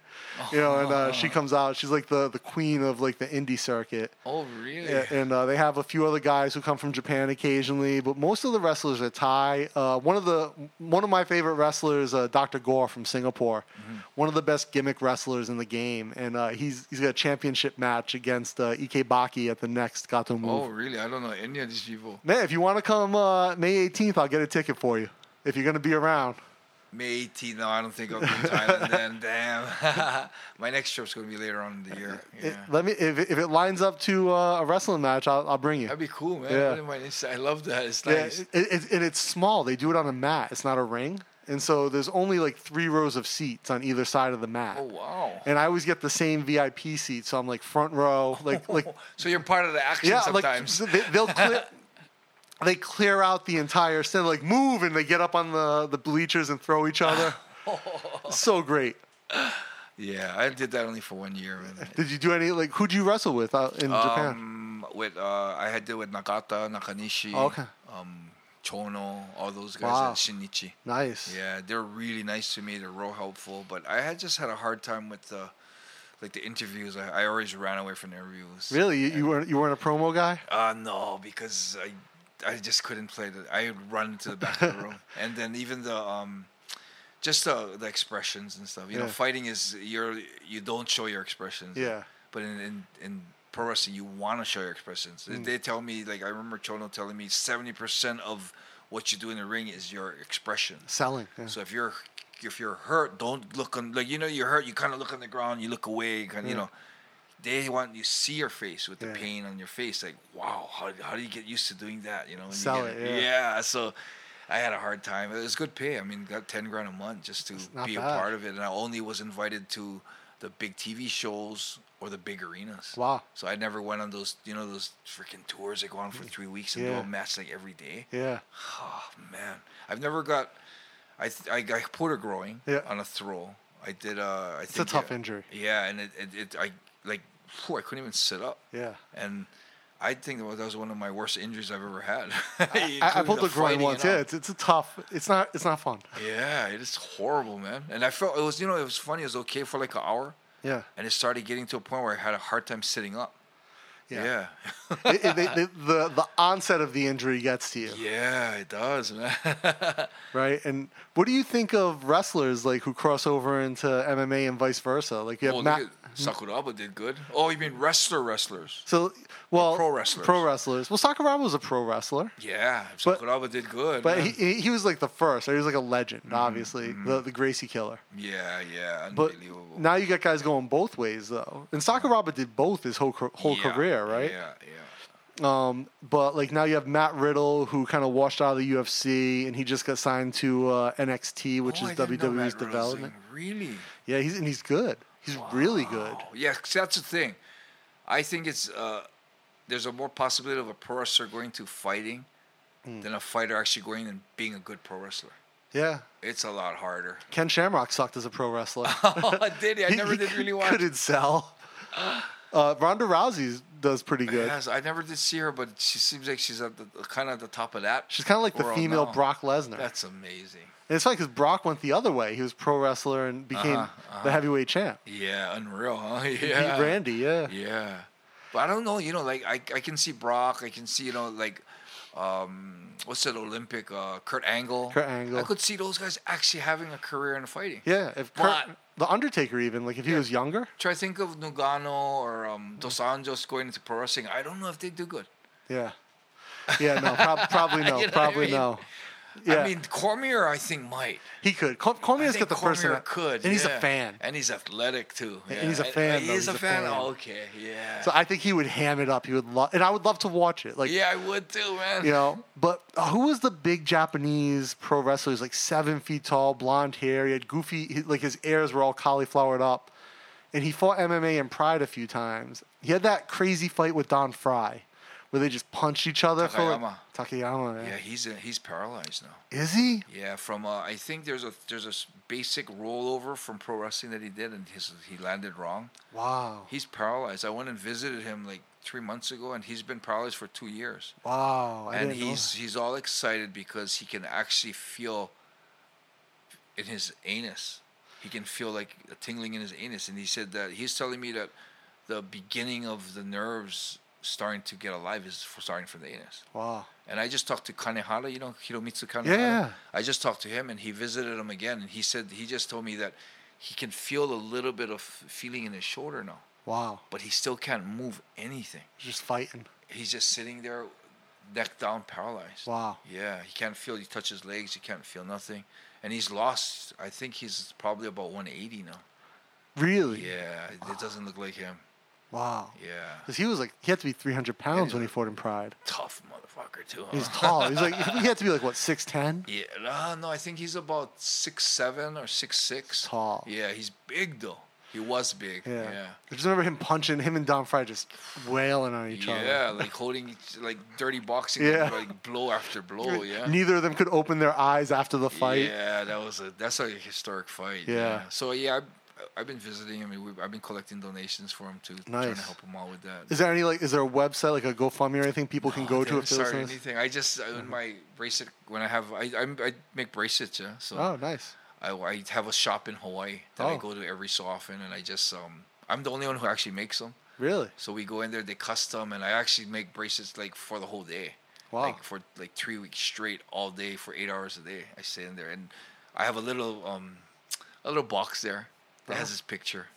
you know. And uh, she comes out, she's like the the queen of like the indie circuit. Oh, really? Yeah, and uh, they have a few other guys who come from Japan occasionally, but most of the wrestlers are Thai. Uh, one of the one of my favorite wrestlers, uh, Dr. Gore from Singapore, Mm-hmm. one of the best gimmick wrestlers in the game, and uh, he's he's got a championship match against uh, Ike Baki at the next Gatoh Move. Oh, really? I don't know any of these people. Man, if you want to come uh, May 18th, I'll get a ticket for you if you're gonna be around. May 18th. No, I don't think I'll be in Thailand then. Damn. My next trip's going to be later on in the year. It- let me if, it- if it lines up to uh, a wrestling match, I'll, I'll bring you. That'd be cool, man. Yeah. Put it in my Insta. I love that. It's Yeah, nice. it, it, and it's small. They do it on a mat. It's not a ring, and so there's only like three rows of seats on either side of the mat. Oh, wow. And I always get the same VIP seat, so I'm like front row, like like So you're part of the action yeah, sometimes. like they, they'll clear. They clear out the entire stand, like move, and they get up on the, the bleachers and throw each other. so great. yeah, I did that only for one year. Did you do any like who'd you wrestle with out in Japan? Um, with uh, I had to with Nagata, Nakanishi, Oh, okay. um, Chono, all those guys Wow. at Shinichi. Nice. Yeah, they're really nice to me. They're real helpful. But I had just had a hard time with the, like the interviews. I, I always ran away from interviews. Really, you, you weren't you weren't a promo guy? Uh no, because I, I just couldn't play the. I would run to the back of the room, and then even the um, just the the expressions and stuff. You know, fighting is you're you don't show your expressions. Yeah. But in in, in pro wrestling, you want to show your expressions. They- Mm. They tell me like I remember Chono telling me seventy percent of what you do in the ring is your expression. Selling. Yeah. So if you're if you're hurt, don't look on like you know you're hurt. You kind of look on the ground. You look away. Kind of you know. They want you to see your face with the Yeah. pain on your face. Like wow, how, how do you get used to doing that? You know. Sell it, yeah. So. I had a hard time. It was good pay. I mean, got ten grand a month just to be a part of it, and I only was invited to the big TV shows or the big arenas. Wow. So I never went on those, you know, those freaking tours that go on for three weeks and do Yeah. a match like every day. Yeah. Oh man, I've never got. I th- I got a growing Yeah. on a throw. I did. Uh, I It's a tough yeah, injury. Yeah, and it, it, it I like. Whew, I couldn't even sit up, Yeah. and I think that was, one of my worst injuries I've ever had. I, I pulled the groin fighting once. Yeah, it's, it's a tough. It's not. It's not fun. Yeah, it is horrible, man. And I felt it was, you know, it was funny. It was okay for like an hour, Yeah. and it started getting to a point where I had a hard time sitting up. Yeah. Yeah, It- it- the, the the onset of the injury gets to you, yeah, it does, man. right? And what do you think of wrestlers like who cross over into MMA and vice versa? Like you have well, Matt. At Sakuraba did good. Oh, you mean wrestler wrestlers? So well, pro wrestlers. Pro wrestlers. Well, Sakuraba was a pro wrestler, Yeah, But- Sakuraba did good. but man. he he was like the first. Right? He was like a legend, Mm-hmm, obviously, the the Gracie killer. yeah, yeah, But unbelievable. now you got guys going both ways though. And Sakuraba did both his whole whole Yeah, career, right? Yeah, yeah. Um, but like now you have Matt Riddle who kind of washed out of the UFC and he just got signed to uh, NXT, which Oh, is I didn't know WWE's development. Really? Yeah, he's and he's good. He's really good. Yeah, that's the thing. I think it's uh, there's a more possibility of a pro wrestler going to fighting Hmm. than a fighter actually going and being a good pro wrestler. Yeah. It's a lot harder. Ken Shamrock sucked as a pro wrestler. oh, did he? I never did really watch. Couldn't sell. Uh, Ronda Rousey does pretty good. Yes, I never did see her, but she seems like she's at the kind of at the top of that. She's kind of like the female now. Brock Lesnar. That's amazing. and it's funny because Brock went the other way. He was pro wrestler and became Uh-huh, the heavyweight champ. Yeah, unreal, huh? Yeah. Beat Randy, yeah. Yeah, but I don't know. You know, like I, I can see Brock. I can see you know like, um, what's that Olympic? Uh, Kurt Angle. Kurt Angle. I could see those guys actually having a career in fighting. Yeah, if Kurt, But- the Undertaker even like if he Yeah. was younger, Try to think of Nugano or um, Dos Anjos going into pro wrestling. I don't know if they do good. yeah, yeah, no, prob- probably no, You know what I probably mean? no. Yeah, I mean, Cormier, I think might. he could. Cor- Cormier's got the Cormier person, could, and he's yeah. a fan. and he's athletic too. And he's a fan, He though. is He's a a fan. fan. Oh, okay, yeah. So I think he would ham it up. He would love, and I would love to watch it. Like, yeah, I would too, man. you know. But uh, who was the big Japanese pro wrestler? He's like seven feet tall, blonde hair. He had goofy, like his ears were all cauliflowered up, and he fought MMA and Pride a few times. He had that crazy fight with Don Frye, where they just punch each other for Takayama. like, Takayama. Man. Yeah, he's uh he's paralyzed now. Is he? Yeah, from uh, I think there's a there's a basic rollover from pro wrestling that he did, and his he landed wrong. Wow. He's paralyzed. I went and visited him like three months ago, and he's been paralyzed for two years. Wow. I and he's he's all excited because he can actually feel in his anus. He can feel like a tingling in his anus, and he said that he's telling me that the beginning of the nerves starting to get alive is for starting from the anus. Wow. And I just talked to Kanehara, you know, Hiromitsu Kanehara. Yeah. I just talked to him and he visited him again and he said he just told me that he can feel a little bit of feeling in his shoulder now, Wow. but he still can't move anything. He's Just fighting. He's just sitting there, neck down, paralyzed. Wow. Yeah, he can't feel. He touches legs. He can't feel nothing, and he's lost. I think he's probably about 180 now. Really? Yeah, it doesn't look like him. Wow. Yeah, Because he was like, he had to be 300 pounds when he fought in Pride. tough motherfucker too. Huh? He's tall. He's like, he had to be like, what, 6'10? Yeah, no, no, I think he's about six seven or six six. Tall. Yeah, he's big though. He was big. Yeah. Yeah. I just remember him punching, him and Don Frye just wailing on each other. Yeah, like holding like dirty boxing, Yeah. like blow after blow. Yeah. Neither of them could open their eyes after the fight. Yeah, that was a that's a historic fight. Yeah. So yeah, I've, I've been visiting him. We've, I've been collecting donations for him too, trying to help him out with that. Is there any like, is there a website like a GoFundMe or anything people can go to if started listening? anything. I just I, in my bracelet when I have I I'm, I make bracelets. Yeah. So Oh, nice. I, I have a shop in Hawaii that I Oh. go to every so often, and I just um I'm the only one who actually makes them. Really? So we go in there, they custom, and I actually make bracelets like for the whole day. Wow. Like for like three weeks straight, all day for eight hours a day. I stay in there, and I have a little um, a little box there that has his picture,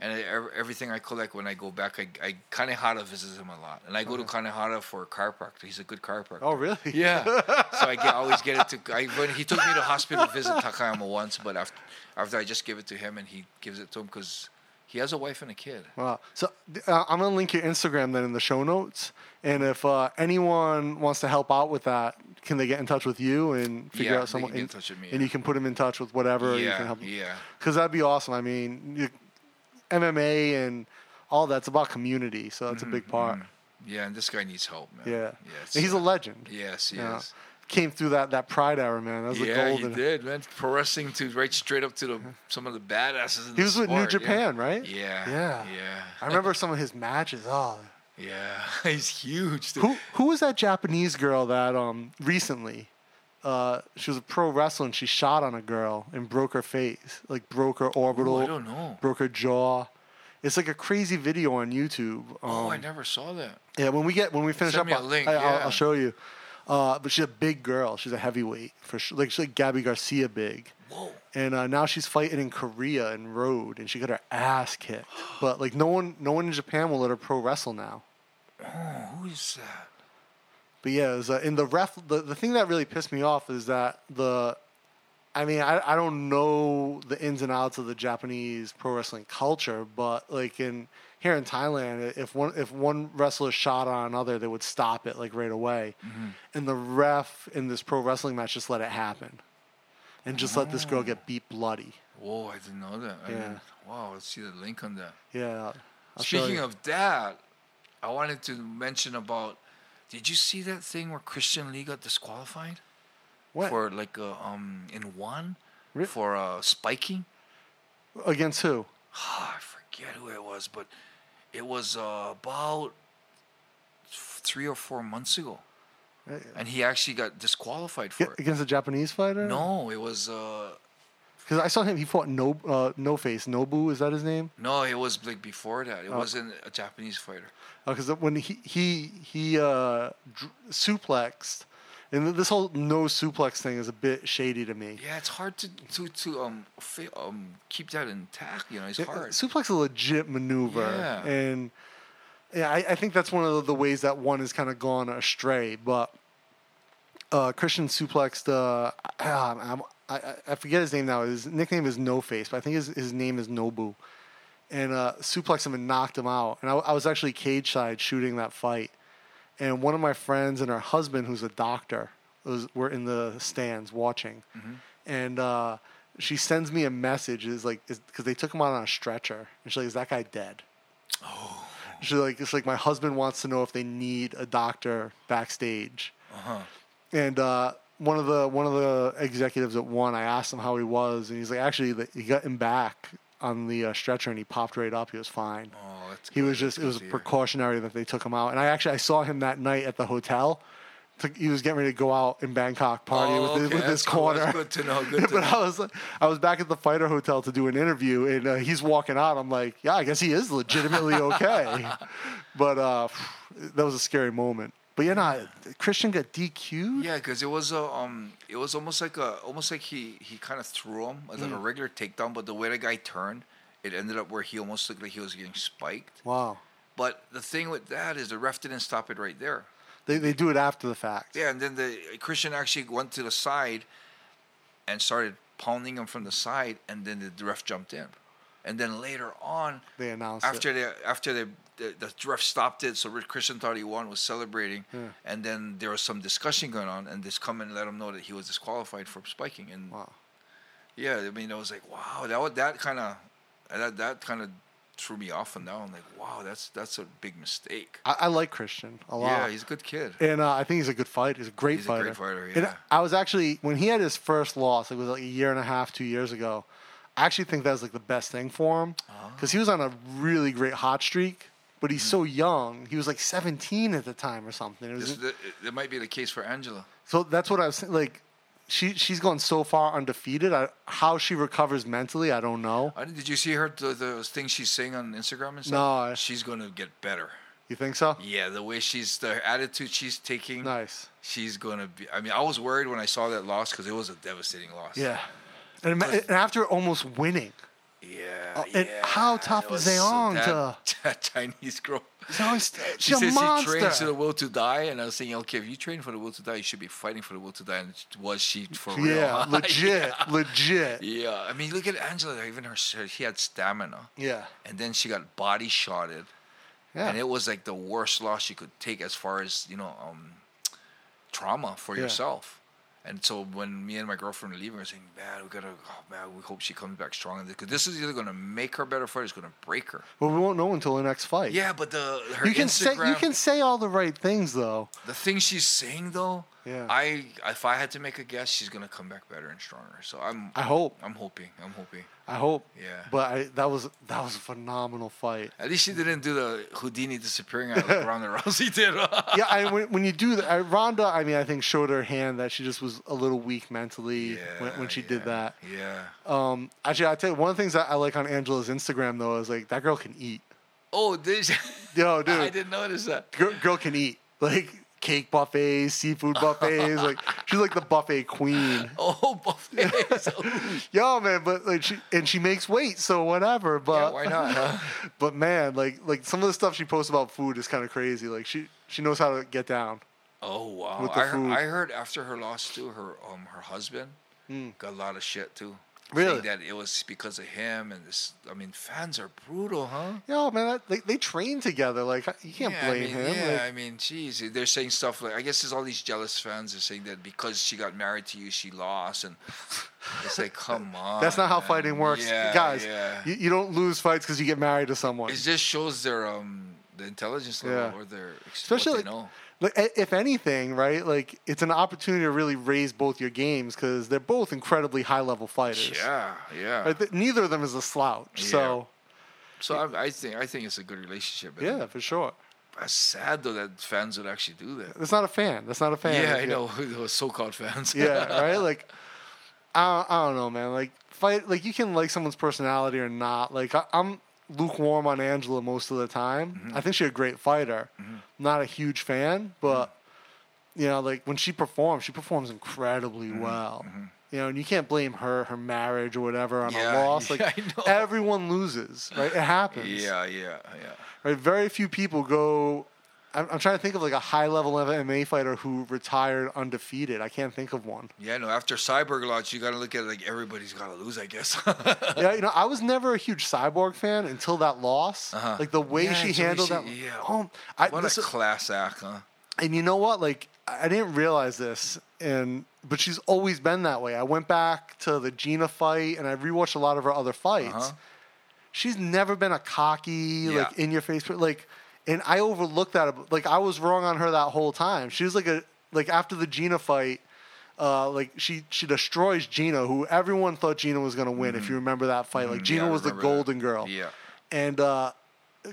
and I, everything I collect when I go back, I, I Kanehara visits him a lot, and I go to Kanehara for a chiropractor. He's a good chiropractor. Oh, really? Yeah. so I get, always get it to. I, when he took me to hospital to visit Takayama once, but after after I just give it to him and he gives it to him because he has a wife and a kid. Wow. So uh, I'm gonna link your Instagram then in the show notes, and if uh, anyone wants to help out with that, can they get in touch with you and figure Yeah, out they someone? can get in and, touch with me, and yeah. you can put them in touch with whatever you can Yeah, help. yeah. Because that'd be awesome. I mean, you, MMA and all that's about community, so that's a big part. Yeah, and this guy needs help, man. Yeah. Yes. And he's a legend. Yes, he Yeah. is. Came through that that Pride hour, man. That was the Yeah, he golden. did, man. Pro wrestling to right straight up to the some of the badasses in He the was with New sport, yeah. Japan, right? Yeah. Yeah. Yeah. I remember some of his matches. Oh, Yeah. He's huge. Dude. Who who was that Japanese girl that um recently? Uh, she was a pro wrestler and she shot on a girl and broke her face, like broke her orbital, Ooh, I don't know. broke her jaw. It's like a crazy video on YouTube. Um, Oh, I never saw that. yeah, when we get when we finish Send up, me a I'll- link, I, will. I'll show you. Uh, but she's a big girl. She's a heavyweight for sure. Like she's like Gabi Garcia big. Whoa. And uh, now she's fighting in Korea and Road, and she got her ass kicked. But like no one, no one in Japan will let her pro wrestle now. Oh, who is that? But yeah, it was, uh, in the ref, the, the thing that really pissed me off is that the, I mean, I, I don't know the ins and outs of the Japanese pro wrestling culture, but like in here in Thailand, if one if one wrestler shot on another, they would stop it like right away, and the ref in this pro wrestling match just let it happen, and just let this girl get beat bloody. Whoa, I didn't know that. I Yeah. mean, wow, let's see the link on that. Yeah. I'll Speaking of that, I wanted to mention about. Did you see that thing where Christian Lee got disqualified what for like uh, um in one Re- for uh spiking? against who? I forget who it was, but it was uh, about three or four months ago, and he actually got disqualified for it. Against a Japanese fighter? No, it was uh, Because I saw him. He fought no uh, no face Nobu. Is that his name? no, it was like before that. It Oh. wasn't a Japanese fighter. Because when he he he uh, suplexed, and this whole no suplex thing is a bit shady to me. Yeah, it's hard to to to um fa- um keep that intact. You know, it's It- hard. Suplex is a legit maneuver, Yeah. and yeah, I, I think that's one of the ways that one has kind of gone astray. But uh, Christian suplexed. Uh, I'm- I, I, I forget his name now. His nickname is No Face, but I think his his name is Nobu. And uh, suplexed him and knocked him out. And I, I was actually cage side shooting that fight. And one of my friends and her husband, who's a doctor, was were in the stands watching. And uh, she sends me a message. Is like because they took him out on a stretcher, and she's like, "Is that guy dead?" Oh. She's like, "It's like my husband wants to know if they need a doctor backstage." Uh-huh. And uh, one of the one of the executives at one, I asked him how he was, and he's like, "Actually, he got him back on the uh, stretcher, and he popped right up. He was fine." Oh, that's He good. was just That's it was precautionary that they took him out. And I actually I saw him that night at the hotel. Took, he was getting ready to go out in Bangkok party Oh, with, okay, with that's his cool. corner. That's good to know. Good to but know. I was like, I was back at the fighter hotel to do an interview, and uh, he's walking out. I'm like, yeah, I guess he is legitimately okay. but uh, that was a scary moment. But yeah, no, Christian got DQ'd. Yeah, because it was a um, it was almost like a almost like he he kind of threw him as like a Mm. regular takedown, but the way the guy turned, it ended up where he almost looked like he was getting spiked. Wow. But the thing with that is the ref didn't stop it right there. They they do it after the fact. Yeah, and then the Christian actually went to the side and started pounding him from the side, and then the ref jumped in. And then later on, They announced after it. the after the, the the ref stopped it, so Rick Christian thought he won, was celebrating, Yeah. and then there was some discussion going on, and this come and let him know that he was disqualified for spiking, and Wow. yeah, I mean, I was like, wow, that that kind of that that kind of threw me off and now I'm Like, wow, that's that's a big mistake. I, I like Christian a lot. Yeah, he's a good kid. And uh, I think he's a good fight. He's a great He's a fighter. great fighter, And. I was actually when he had his first loss, it was like a year and a half, two years ago. I actually think that was like the best thing for him because he was on a really great hot streak. But he's mm-hmm. so young. He was like 17 at the time or something. It was, that might be the case for Angela. so that's what I was saying. Like, she she's gone so far undefeated. I, how she recovers mentally, I don't know. I, did you see her the, the things she's saying on Instagram and stuff? No, I- she's gonna get better. You think so? Yeah, the way she's the attitude she's taking, Nice. she's gonna be. I mean, I was worried when I saw that loss because it was a devastating loss. Yeah. And, and after almost winning, Yeah. Oh, and yeah, how tough is Zhang that, to- that Chinese girl? She says she monster. trains to the will to die, and I was thinking, okay, if you train for the will to die, you should be fighting for the will to die. And was she for real? Yeah, legit, yeah. legit. Yeah, I mean, look at Angela. Even her, she had stamina, Yeah, and then she got body shotted, yeah. and it was like the worst loss you could take as far as you know, um, trauma for Yeah. yourself. And so when me and my girlfriend were leaving, we were saying, "Man, we gotta, oh, man, we hope she comes back strong." Because this is either gonna make her better fight, or it's gonna break her. Well, we won't know until the next fight. Yeah, but the her you can Instagram, say you can say all the right things though. the things she's saying though. Yeah. I if I had to make a guess, she's gonna come back better and stronger. So I'm I hope. I'm hoping. I'm hoping. I hope. Yeah. But I, that was that was a phenomenal fight. At least she didn't do the Houdini disappearing out like Ronda Rousey did. yeah, I, when, when you do that, Ronda, I mean, I think showed her hand that she just was a little weak mentally when, when she did that. Yeah. Um, actually, I tell you, one of the things that I like on Angela's Instagram though is like that girl can eat. Oh, did she? Yo, dude, I didn't notice that. girl, girl can eat like cake buffets, seafood buffets. like she's like the buffet queen. Oh, buffets. Yo, man, but like she and she makes weight, so whatever. yeah, But why not? Huh? But man, like like some of the stuff she posts about food is kind of crazy. Like she she knows how to get down. Oh wow! I heard. I heard after her loss too, her um her husband Mm. got a lot of shit too. Really? Saying that it was because of him and this. I mean, fans are brutal, huh? Yeah, man, they they train together. Like you can't yeah, blame I mean, him. Yeah, Like, I mean, geez, they're saying stuff like I guess there's all these jealous fans are saying that because she got married to you, she lost, and It's like, come on. That's not how man. fighting works, Yeah, guys. Yeah. You, you don't lose fights because you get married to someone. It just shows their um the intelligence level Yeah. or their Especially like, know. Like, if anything, right? Like it's an opportunity to really raise both your games because they're both incredibly high level fighters. Yeah, yeah. Right? Neither of them is a slouch. So So I, I think I think it's a good relationship. yeah, for sure. It's sad though that fans would actually do that. That's not a fan. That's not a fan. yeah, I know those so-called fans. yeah, right. Like I don't, I don't know, man. Like fight. Like you can like someone's personality or not. Like I, I'm lukewarm on Angela most of the time. Mm-hmm. I think she's a great fighter. Not a huge fan, but Mm-hmm. you know, like when she performs, she performs incredibly Mm-hmm. well. You know, and you can't blame her, her marriage or whatever on Yeah, a loss. Like yeah, everyone loses, right? It happens. yeah, yeah, yeah. Right? Very few people go. I'm, I'm trying to think of like a high level MMA fighter who retired undefeated. I can't think of one. Yeah, no. After Cyborg launch, you got to look at it like everybody's got to lose, I guess. yeah, you know, I was never a huge Cyborg fan until that loss. Uh-huh. Like the way Yeah, she it's the way handled she- that. yeah. Oh, I, what this- a class act, huh? and you know what? Like I didn't realize this, and but she's always been that way. I went back to the Gina fight, and I rewatched a lot of her other fights. Uh-huh. She's never been a cocky, Yeah. like in your face, like. And I overlooked that. Like I was wrong on her that whole time. She was like a like after the Gina fight. Uh, like she she destroys Gina, who everyone thought Gina was gonna win. If you remember that fight, like Mhm. Gina Yeah, was the remember that. golden girl Yeah. and uh,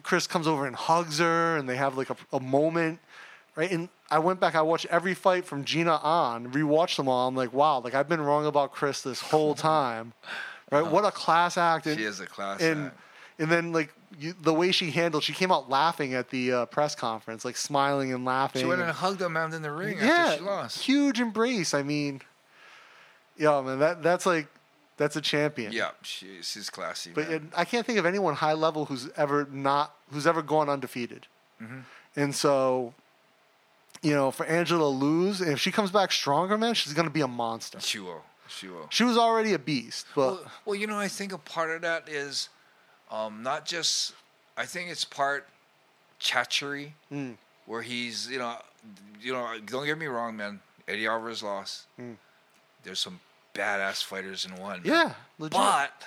Cris comes over and hugs her, and they have like a, a moment, right? And I went back, I watched every fight from Gina on, rewatched them all. I'm like, wow, like I've been wrong about Cris this whole time, right? What a class act! And, She is a class and act. and then like you, the way she handled, she came out laughing at the uh, press conference, like smiling and laughing. She went and hugged him out in the ring yeah, after she lost. huge embrace. I mean, yeah, man, that that's like that's a champion. Yeah, she, she's classy. But it, I can't think of anyone high level who's ever not who's ever gone undefeated. Mm-hmm. And so, you know, for Angela to lose, if she comes back stronger, man, she's gonna be a monster. she will. She will. She was already a beast, but Well, well, you know, I think a part of that is um, not just. I think it's part Chatri, Mm. where he's you know, you know. Don't get me wrong, man. Eddie Alvarez lost. Mm. There's some badass fighters in one. yeah, legit. But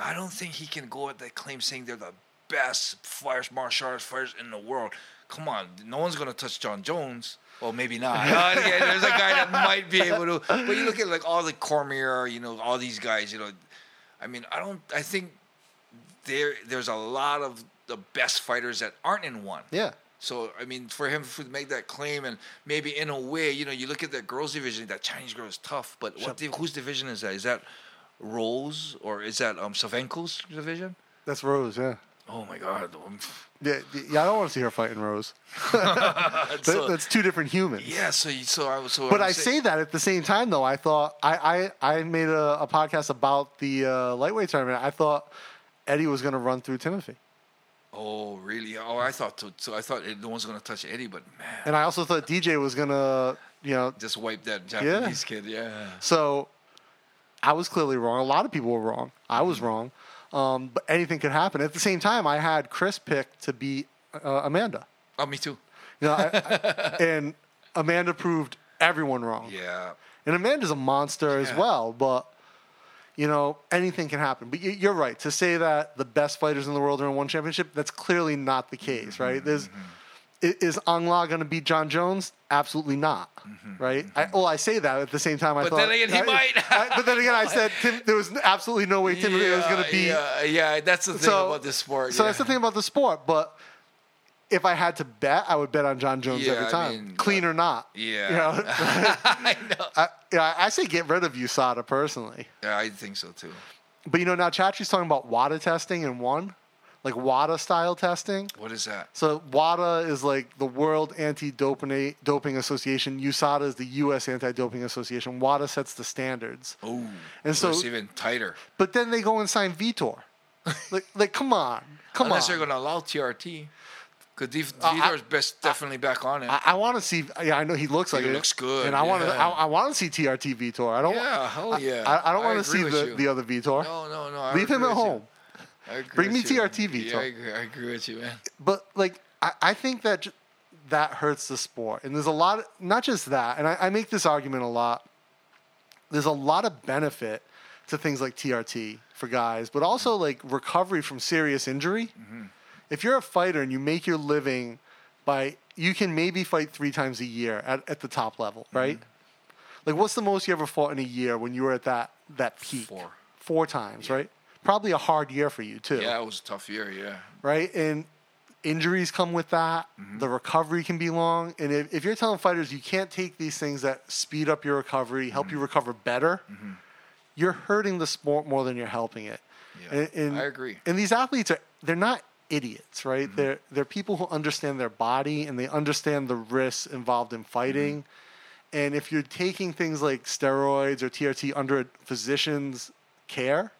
I don't think he can go at that claim saying they're the best fighters, martial arts fighters in the world. Come on, no one's gonna touch Jon Jones. Well, maybe not. Yeah, there's a guy that might be able to. But you look at like all the Cormier, you know, all these guys. You know, I mean, I don't. I think there there's a lot of the best fighters that aren't in one. yeah, So I mean, for him to make that claim, and maybe in a way, you know, you look at that girls division. That Chinese girl is tough, but what div- whose division is that? Is that Rose or is that um Shevchenko's division? that's Rose. Yeah, Oh my God! Um, yeah, yeah. I don't want to see her fighting Rose. That- so- that's two different humans. yeah. So you- so I was so. But I say that at the same time, though. I thought I I, I made a, a podcast about the uh, lightweight tournament. I thought Eddie was going to run through Timothy, Oh really? Oh, I thought so. so I thought no one's gonna touch Eddie, but man, and I also thought DJ was going to, you know, just wipe that Japanese kid. Yeah. So I was clearly wrong. A lot of people were wrong. I was wrong. Um, but anything could happen. At the same time, I had Cris pick to beat uh, Amanda. Oh, me too. You know, I, I- and Amanda proved everyone wrong. Yeah. And Amanda's a monster as well. But you know, anything can happen. But you- you're right to say that the best fighters in the world are in one championship. That's clearly not the case, Mm-hmm, right? There's is Aung La going to beat Jon Jones? Absolutely not. Right? I, well, I say that at the same time. I Mm-hmm, But thought, then again, he I- might. I- but then again, I said Tim, there was absolutely no way Timothy was going to be. Yeah, yeah, that's the thing So- about this sport. So yeah. that's the thing about the sport. But if I had to bet, I would bet on Jon Jones Yeah, every I time, mean, uh, clean or not. Yeah. You know? I know. I, yeah, I say get rid of USADA personally. Yeah, I think so too. But you know, now Chatri's talking about WADA testing in one, like WADA style testing. What is that? So WADA is like the World Anti-Doping Doping Association. USADA is the U.S. Anti-Doping Association. WADA sets the standards. Oh, And so so- it's even tighter. But then they go and sign Vitor. like, like, come on, come Unless on. they're going to allow TRT. Because Uh, I- Vitor's best definitely back on it. I, I want to see. Yeah, I know he looks like He it. looks good, and I want to. yeah. I, I want to see TRT Vitor. I don't. yeah, hell yeah. I, I don't want to see the, you. the other Vitor. No, no, no. I Leave him at home. I agree Bring me you. TRT, Vitor. Yeah, I agree, I agree with you, man. but like I, I think that j- that hurts the sport and there's a lot of, not just that and I, I make this argument a lot there's a lot of benefit to things like TRT for guys, but also like recovery from serious injury. If you're a fighter and you make your living by, you can maybe fight three times a year at, at the top level, mm-hmm. right? Like, what's the most you ever fought in a year when you were at that that peak? Four. Four times, right? Probably a hard year for you too Yeah, it was a tough year. Yeah. right? And injuries come with that. Mm-hmm. The recovery can be long. And if, if you're telling fighters you can't take these things that speed up your recovery, help mm-hmm. you recover better, you're hurting the sport more than you're helping it. Yeah, And, and- I agree. And these athletes are they're not idiots, right? Mm-hmm. They're they're people who understand their body and they understand the risks involved in fighting. Mm-hmm. And if you're taking things like steroids or TRT under a physician's care,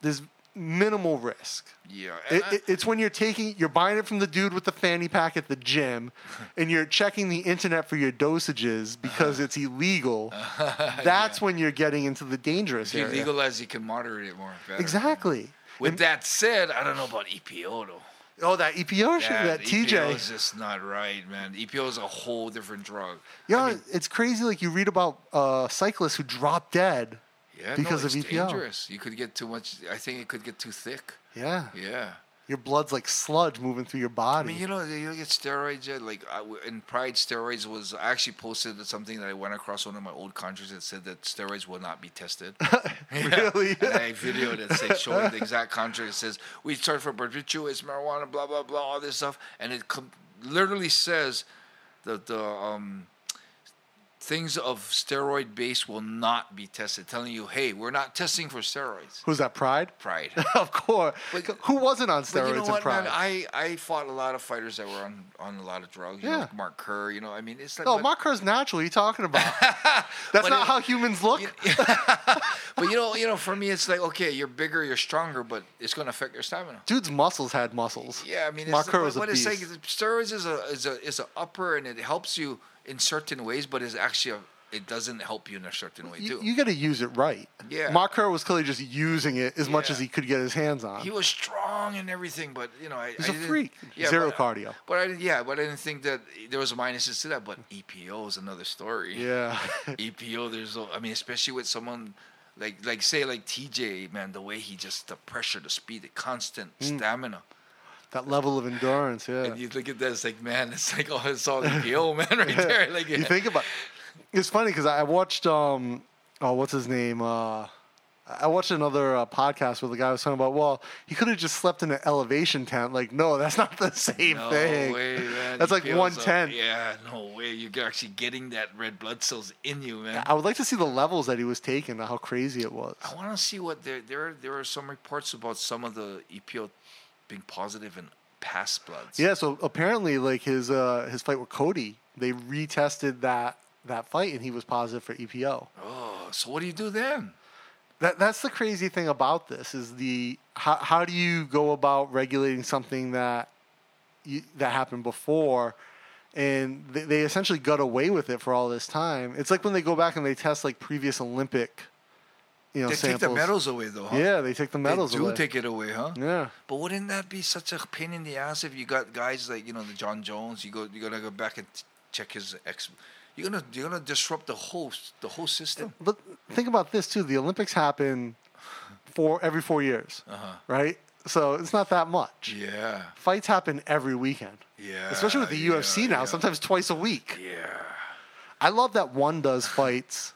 there's minimal risk. Yeah. It, I- it, it's when you're taking, you're buying it from the dude with the fanny pack at the gym, and you're checking the internet for your dosages because uh-huh. it's illegal. That's when you're getting into the dangerous if you area. legalize, you can moderate it more. Better. Exactly. With that said, I don't know about EPO though. Oh, that EPO shit, Yeah, that EPO TJ. is just not right, man. EPO is a whole different drug. Yeah, it's crazy. Like you read about uh, cyclists who drop dead. Yeah, Because no, of EPO. dangerous. You could get too much. I think it could get too thick. Yeah, Yeah. Your blood's like sludge moving through your body. I mean, you know, you get steroids. Yeah, like I in Pride, steroids was I actually posted something that I went across one of my old contracts that said that steroids will not be tested. Really? And I videoed it, say, showing the exact contract. It says we start for barbiturates, marijuana, blah blah blah, all this stuff, and it com- literally says that the um, things of steroid base will not be tested. Telling you, hey, we're not testing for steroids. Who's that? Pride? Pride. of course. But- Who wasn't on steroids you know in what, Pride? man? I, I fought a lot of fighters that were on, on a lot of drugs. You Yeah. know, like Mark Kerr. You know, I mean, it's like. no, but- Mark Kerr's natural. What are you talking about? That's not it- how humans look. but you know, you know, for me, it's like okay, you're bigger, you're stronger, but it's going to affect your stamina. Dude's muscles had muscles. Yeah, I mean, Mark it's, Kerr what, was a what it's like, beast. steroids is a is a is a upper, and it helps you in certain ways, but it's actually a, it doesn't help you in a certain way too. you got to use it right. Yeah. Mark Kerr was clearly just using it as much as he could get his hands on. he was strong and everything, but you know, I, He's I a freak. Yeah, Zero but, cardio. But I yeah, but I didn't think that there was minuses to that. But EPO is another story. yeah. EPO, there's, I mean, especially with someone like, like say, like TJ, man, the way he just the pressure, the speed, the constant Hmm. stamina. That level of endurance. Yeah. And you look at that, it's like, man, it's like, oh, it's all EPO, man, right there. Like, you think about it's funny because I watched um oh what's his name uh I watched another uh, podcast where the guy was talking about well he could have just slept in an elevation tent like no that's not the same thing. no thing way, man. that's like a- 110 Yeah, no way. You're actually getting that red blood cells in you, man. I would like to see the levels that he was taking how crazy it was I want to see what there there there are some reports about some of the EPO being positive in past bloods. yeah so apparently like his uh his fight with Cody they retested that that fight and he was positive for EPO Oh, so what do you do then? That that's the crazy thing about this is the how how do you go about regulating something that you, that happened before, and they, they essentially got away with it for all this time. It's like when they go back and they test like previous Olympic, you know, They samples. take the medals away, though. Huh? Yeah, they take the medals They do away. take it away, huh? yeah, But wouldn't that be such a pain in the ass if you got guys like you know the Jon Jones? You go, you gotta go back and check his ex. You're gonna you're gonna disrupt the whole the whole system. but think about this too. The Olympics happen for every four years, Uh-huh. right? So it's not that much. Yeah, Fights happen every weekend, yeah. especially with the yeah, UFC now. yeah. Sometimes twice a week. Yeah, I love that one does fights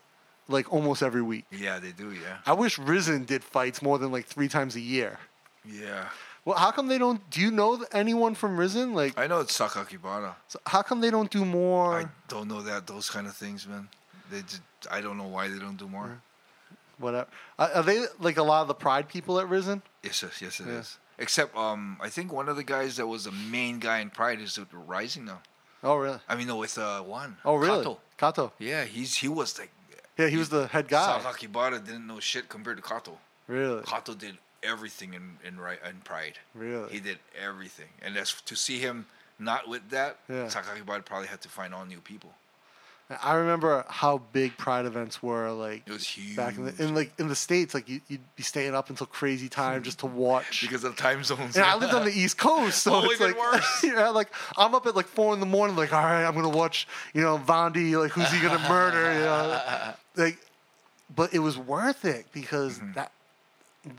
like almost every week. yeah, they do. Yeah, I wish Rizin did fights more than like three times a year. yeah. Well, how come they don't? Do you know anyone from Rizin? Like, I know it's Sakakibara. so how come they don't do more? I don't know that those kind of things, man. They just, I don't know why they don't do more. Whatever. Are are they like a lot of the Pride people at Rizin? Yes, yes, yes, it is. Yeah. Except, um, I think one of the guys that was the main guy in Pride is Rizin now. Oh, really? I mean, no, with uh, one. Oh, really? Kato. Kato. Yeah, he's he was like. Yeah, he was the head guy. Sakakibara didn't know shit compared to Kato. Really? Kato did everything in in right in Pride. Really? He did everything, and that's to see him not with that. Yeah. Sakakibara probably had to find all new people. I remember how big Pride events were. Like It was huge. back in the in like in the states, like you, you'd be staying up until crazy time just to watch. because of the time zones. And I lived on the East Coast, so Oh, it's like, worse. yeah, like I'm up at like four in the morning, like, all right, I'm gonna watch, you know, Vondi, like, who's he gonna murder? You know, like, but it was worth it because Mm-hmm. that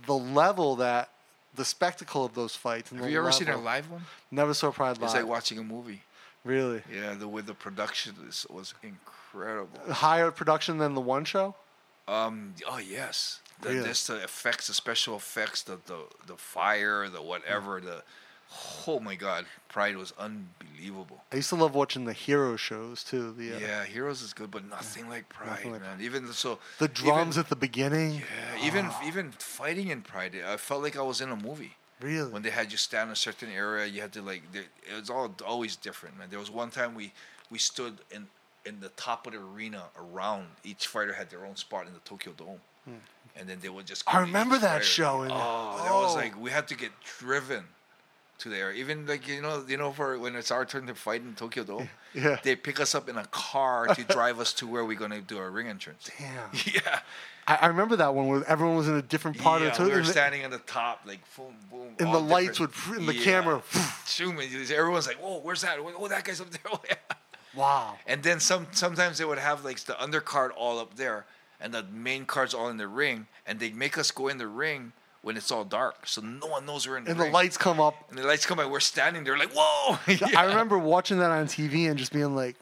the level that the spectacle of those fights. And Have you ever seen a live one? Never saw Pride live. It's like watching a movie. Really Yeah, the way the production is, was incredible. higher production than the one show. Um. Oh yes. The, Really? Just the effects, the special effects, the the the fire, the whatever. The oh my god, Pride was unbelievable. I used to love watching the hero shows too. The uh, Yeah, Heroes is good, but nothing like Pride, Nothing like man. Even so, the drums Even, at the beginning. yeah, even even fighting in Pride, I felt like I was in a movie. Really? when they had you stand in a certain area, you had to like. It was all always different, man. There was one time we we stood in in the top of the arena around. Each fighter had their own spot in the Tokyo Dome, and then they would just. Hmm. I remember that fighter. show in- Oh, that was oh. like we had to get driven to there. Even like you know you know for when it's our turn to fight in Tokyo Dome, Yeah. they pick us up in a car to drive us to where we're gonna do our ring entrance. Damn. Yeah. I, I remember that one where everyone was in a different part yeah, of the we were standing on the top, like boom, boom, and the lights would fr- and the Yeah. camera. Zoom in. Everyone's like, "Whoa, where's that? Oh, that guy's up there." Oh, yeah. Wow. And then some. Sometimes they would have like the undercard all up there, and the main cards all in the ring, and they'd make us go in the ring when it's all dark, so no one knows we're in the And the lights come up. and the lights come by. We're standing there like, "Whoa!" I remember watching that on TV and just being like,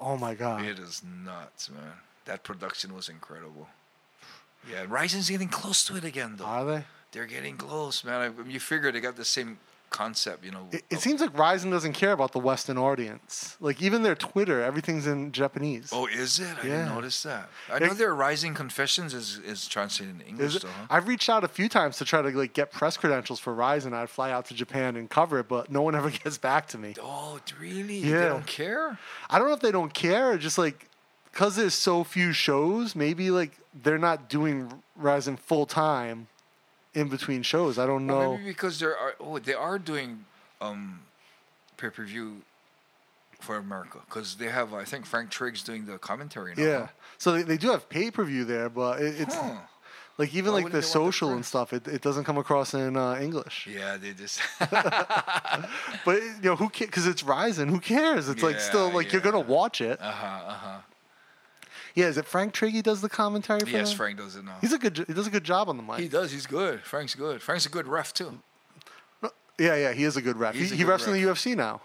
"Oh my god!" It is nuts, man. That production was incredible. Yeah, Rizin's getting close to it again, though. Are they? They're getting close, man. I, you figure they got the same concept, you know. It, it of- seems like Rizin doesn't care about the Western audience. Like even their Twitter, everything's in Japanese. Oh, is it? I Yeah. didn't notice that. I It- know their Rizin Confessions is, is translated in English, though, huh? I've reached out a few times to try to like get press credentials for Rizin. I'd fly out to Japan and cover it, but no one ever gets back to me. Oh, really? Yeah. They don't care? I don't know if they don't care, just like because there's so few shows, maybe like they're not doing Rizin full time in between shows. I don't Well, know. maybe because there are oh they are doing um pay per view for America because they have I think Frank Trigg's doing the commentary now. yeah, so they, they do have pay per view there, but it, it's Huh. like even Why like the they want the social and stuff. It, it doesn't come across in uh, English. Yeah, they just But you know who Because it's Rizin. Who cares? It's like still Yeah, like you're gonna watch it. uh huh uh huh. Yeah, is it Frank Triggy does the commentary for Yes, them? Frank does it now. He's a good. He does a good job on the mic. he does. He's good. Frank's good. Frank's a good ref too. yeah, yeah, he is a good ref. He, He's a he good refs in the UFC now.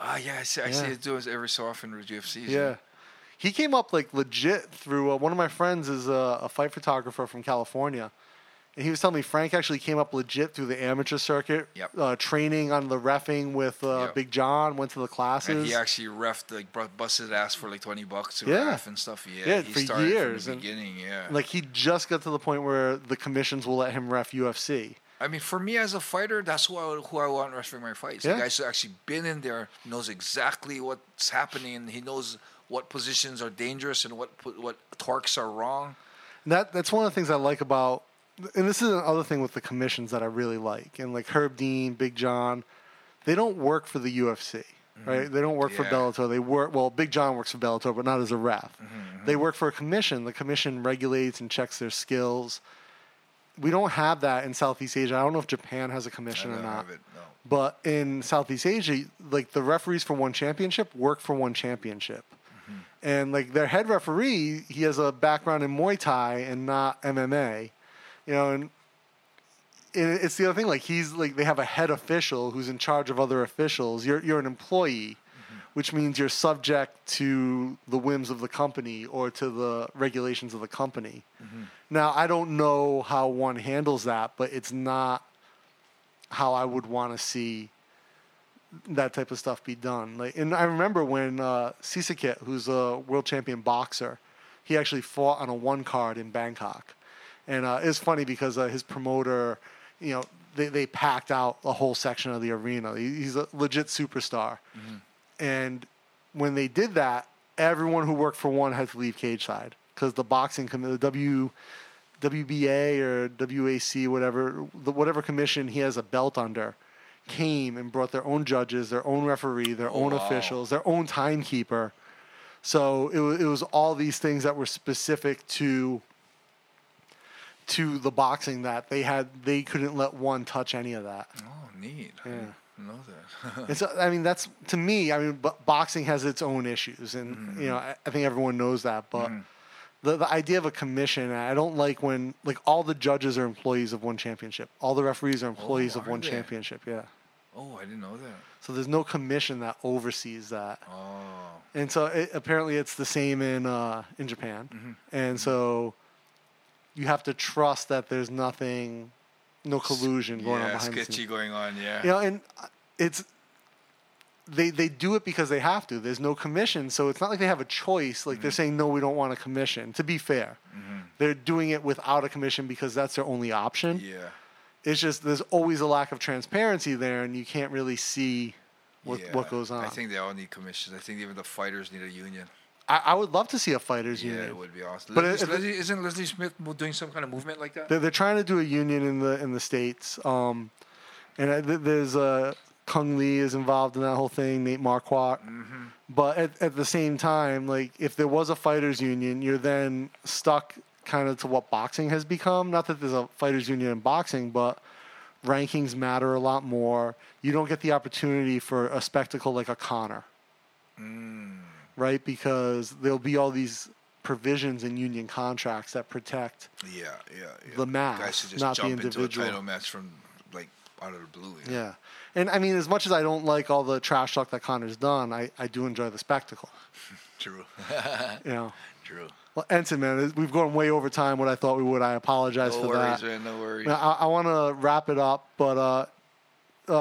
Ah, yeah, I see. I see Yeah. it do it every so often with UFCs. Yeah. He came up like legit through uh, one of my friends is a, a fight photographer from California. And he was telling me Frank actually came up legit through the amateur circuit, Yep. uh, training on the refing with uh, Yep. Big John, went to the classes. And he actually refed like busted ass for like twenty bucks to Yeah. ref and stuff. Yeah, Yeah, he for started years, from the beginning. Yeah, like he just got to the point where the commissions will let him ref UFC. I mean, for me as a fighter, that's who I, who I want wrestling my fights. Yeah. The guys actually been in there knows exactly what's happening. and He knows what positions are dangerous and what what torques are wrong. And that that's one of the things I like about, and this is another thing with the commissions that I really like. And like Herb Dean, Big John, they don't work for the UFC, right? They don't work for Mm-hmm. Bellator. They work well. Big John works for Bellator, but not as a ref. Mm-hmm, They work for a commission. The commission regulates and checks their skills. We don't have that in Southeast Asia. I don't know if Japan has a commission or not. it. No. But in Southeast Asia, like the referees for one championship work for one championship. Mm-hmm. And like their head referee, he has a background in Muay Thai and not MMA. You know, and, it's the other thing, like he's like they have a head official who's in charge of other officials. You're you're an employee, which means you're subject to the whims of the company or to the regulations of the company. Now I don't know how one handles that, but it's not how I would want to see that type of stuff be done. Like, and I remember when uh, Srisaket, who's a world champion boxer, he actually fought on a one card in Bangkok, and uh, it's funny because uh, his promoter, you know, they they packed out a whole section of the arena. He, he's a legit superstar, and when they did that, everyone who worked for one had to leave cage side because the boxing committee, the W. WBA or WAC, whatever, the, whatever commission he has a belt under, came and brought their own judges, their own referee, their Oh, own wow. officials, their own timekeeper. So it it was all these things that were specific to to the boxing that they had. They couldn't let one touch any of that. Oh, neat. I Yeah. didn't know that. And so, I mean, that's to me. I mean, bo- boxing has its own issues, and Mm-hmm. you know, I, I think everyone knows that. But the, the idea of a commission. I don't like when like all the judges are employees of one championship. All the referees are employees of are one they? championship. Yeah. Oh, I didn't know that. So there's no commission that oversees that. Oh, And so it, apparently it's the same in uh, in Japan. And so you have to trust that there's nothing, no collusion going on yeah, behind the sketchy scenes. going on. Yeah. You know, and uh, it's they they do it because they have to. There's no commission, so it's not like they have a choice. Like they're saying, no, we don't want a commission. To be fair, they're doing it without a commission because that's their only option. Yeah. It's just there's always a lack of transparency there, and you can't really see what yeah. what goes on. I think they all need commissions. I think even the fighters need a union. I, I would love to see a fighters Yeah, union. it would be awesome. But Leslie, it- Leslie, isn't Leslie Smith doing some kind of movement like that? They're, they're trying to do a union in the in the states, um, and I, th- there's uh, Cung Le is involved in that whole thing. Nate Marquardt. Mm-hmm. But at, at the same time, like if there was a fighters union, you're then stuck kind of to what boxing has become. Not that there's a fighters union in boxing, but rankings matter a lot more. You don't get the opportunity for a spectacle like a Conor, Mm. Right? Because there'll be all these provisions in union contracts that protect Yeah, yeah, yeah. The mass, Guys should just not the jump into a individual. title match from like out of the blue. know? Yeah. And I mean, as much as I don't like all the trash talk that Conor's done, I, I do enjoy the spectacle. True. You know. True. Well, Enson, man, we've gone way over time what I thought we would. I apologize No for worries, that. man. No worries. Now, I, I want to wrap it up, but uh,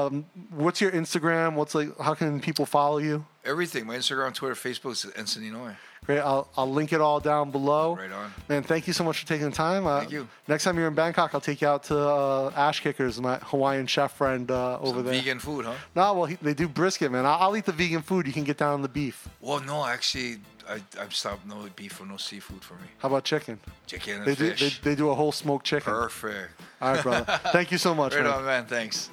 um, what's your Instagram? What's like? How can people follow you? Everything. My Instagram, Twitter, Facebook is Enson Inoue. Great. I'll, I'll link it all down below. Right on. Man, thank you so much for taking the time. Uh, Thank you. Next time you're in Bangkok, I'll take you out to uh, Ash Kickers, my Hawaiian chef friend uh, over Some there. vegan food, huh? No, well, he, they do brisket, man. I'll, I'll eat the vegan food. You can get down on the beef. Well, no, actually, I, I've stopped no beef or no seafood for me. How about chicken? Chicken and They do, they, fish. they do a whole smoked chicken. Perfect. All right, brother. Thank you so much, Right man. on, man. Thanks.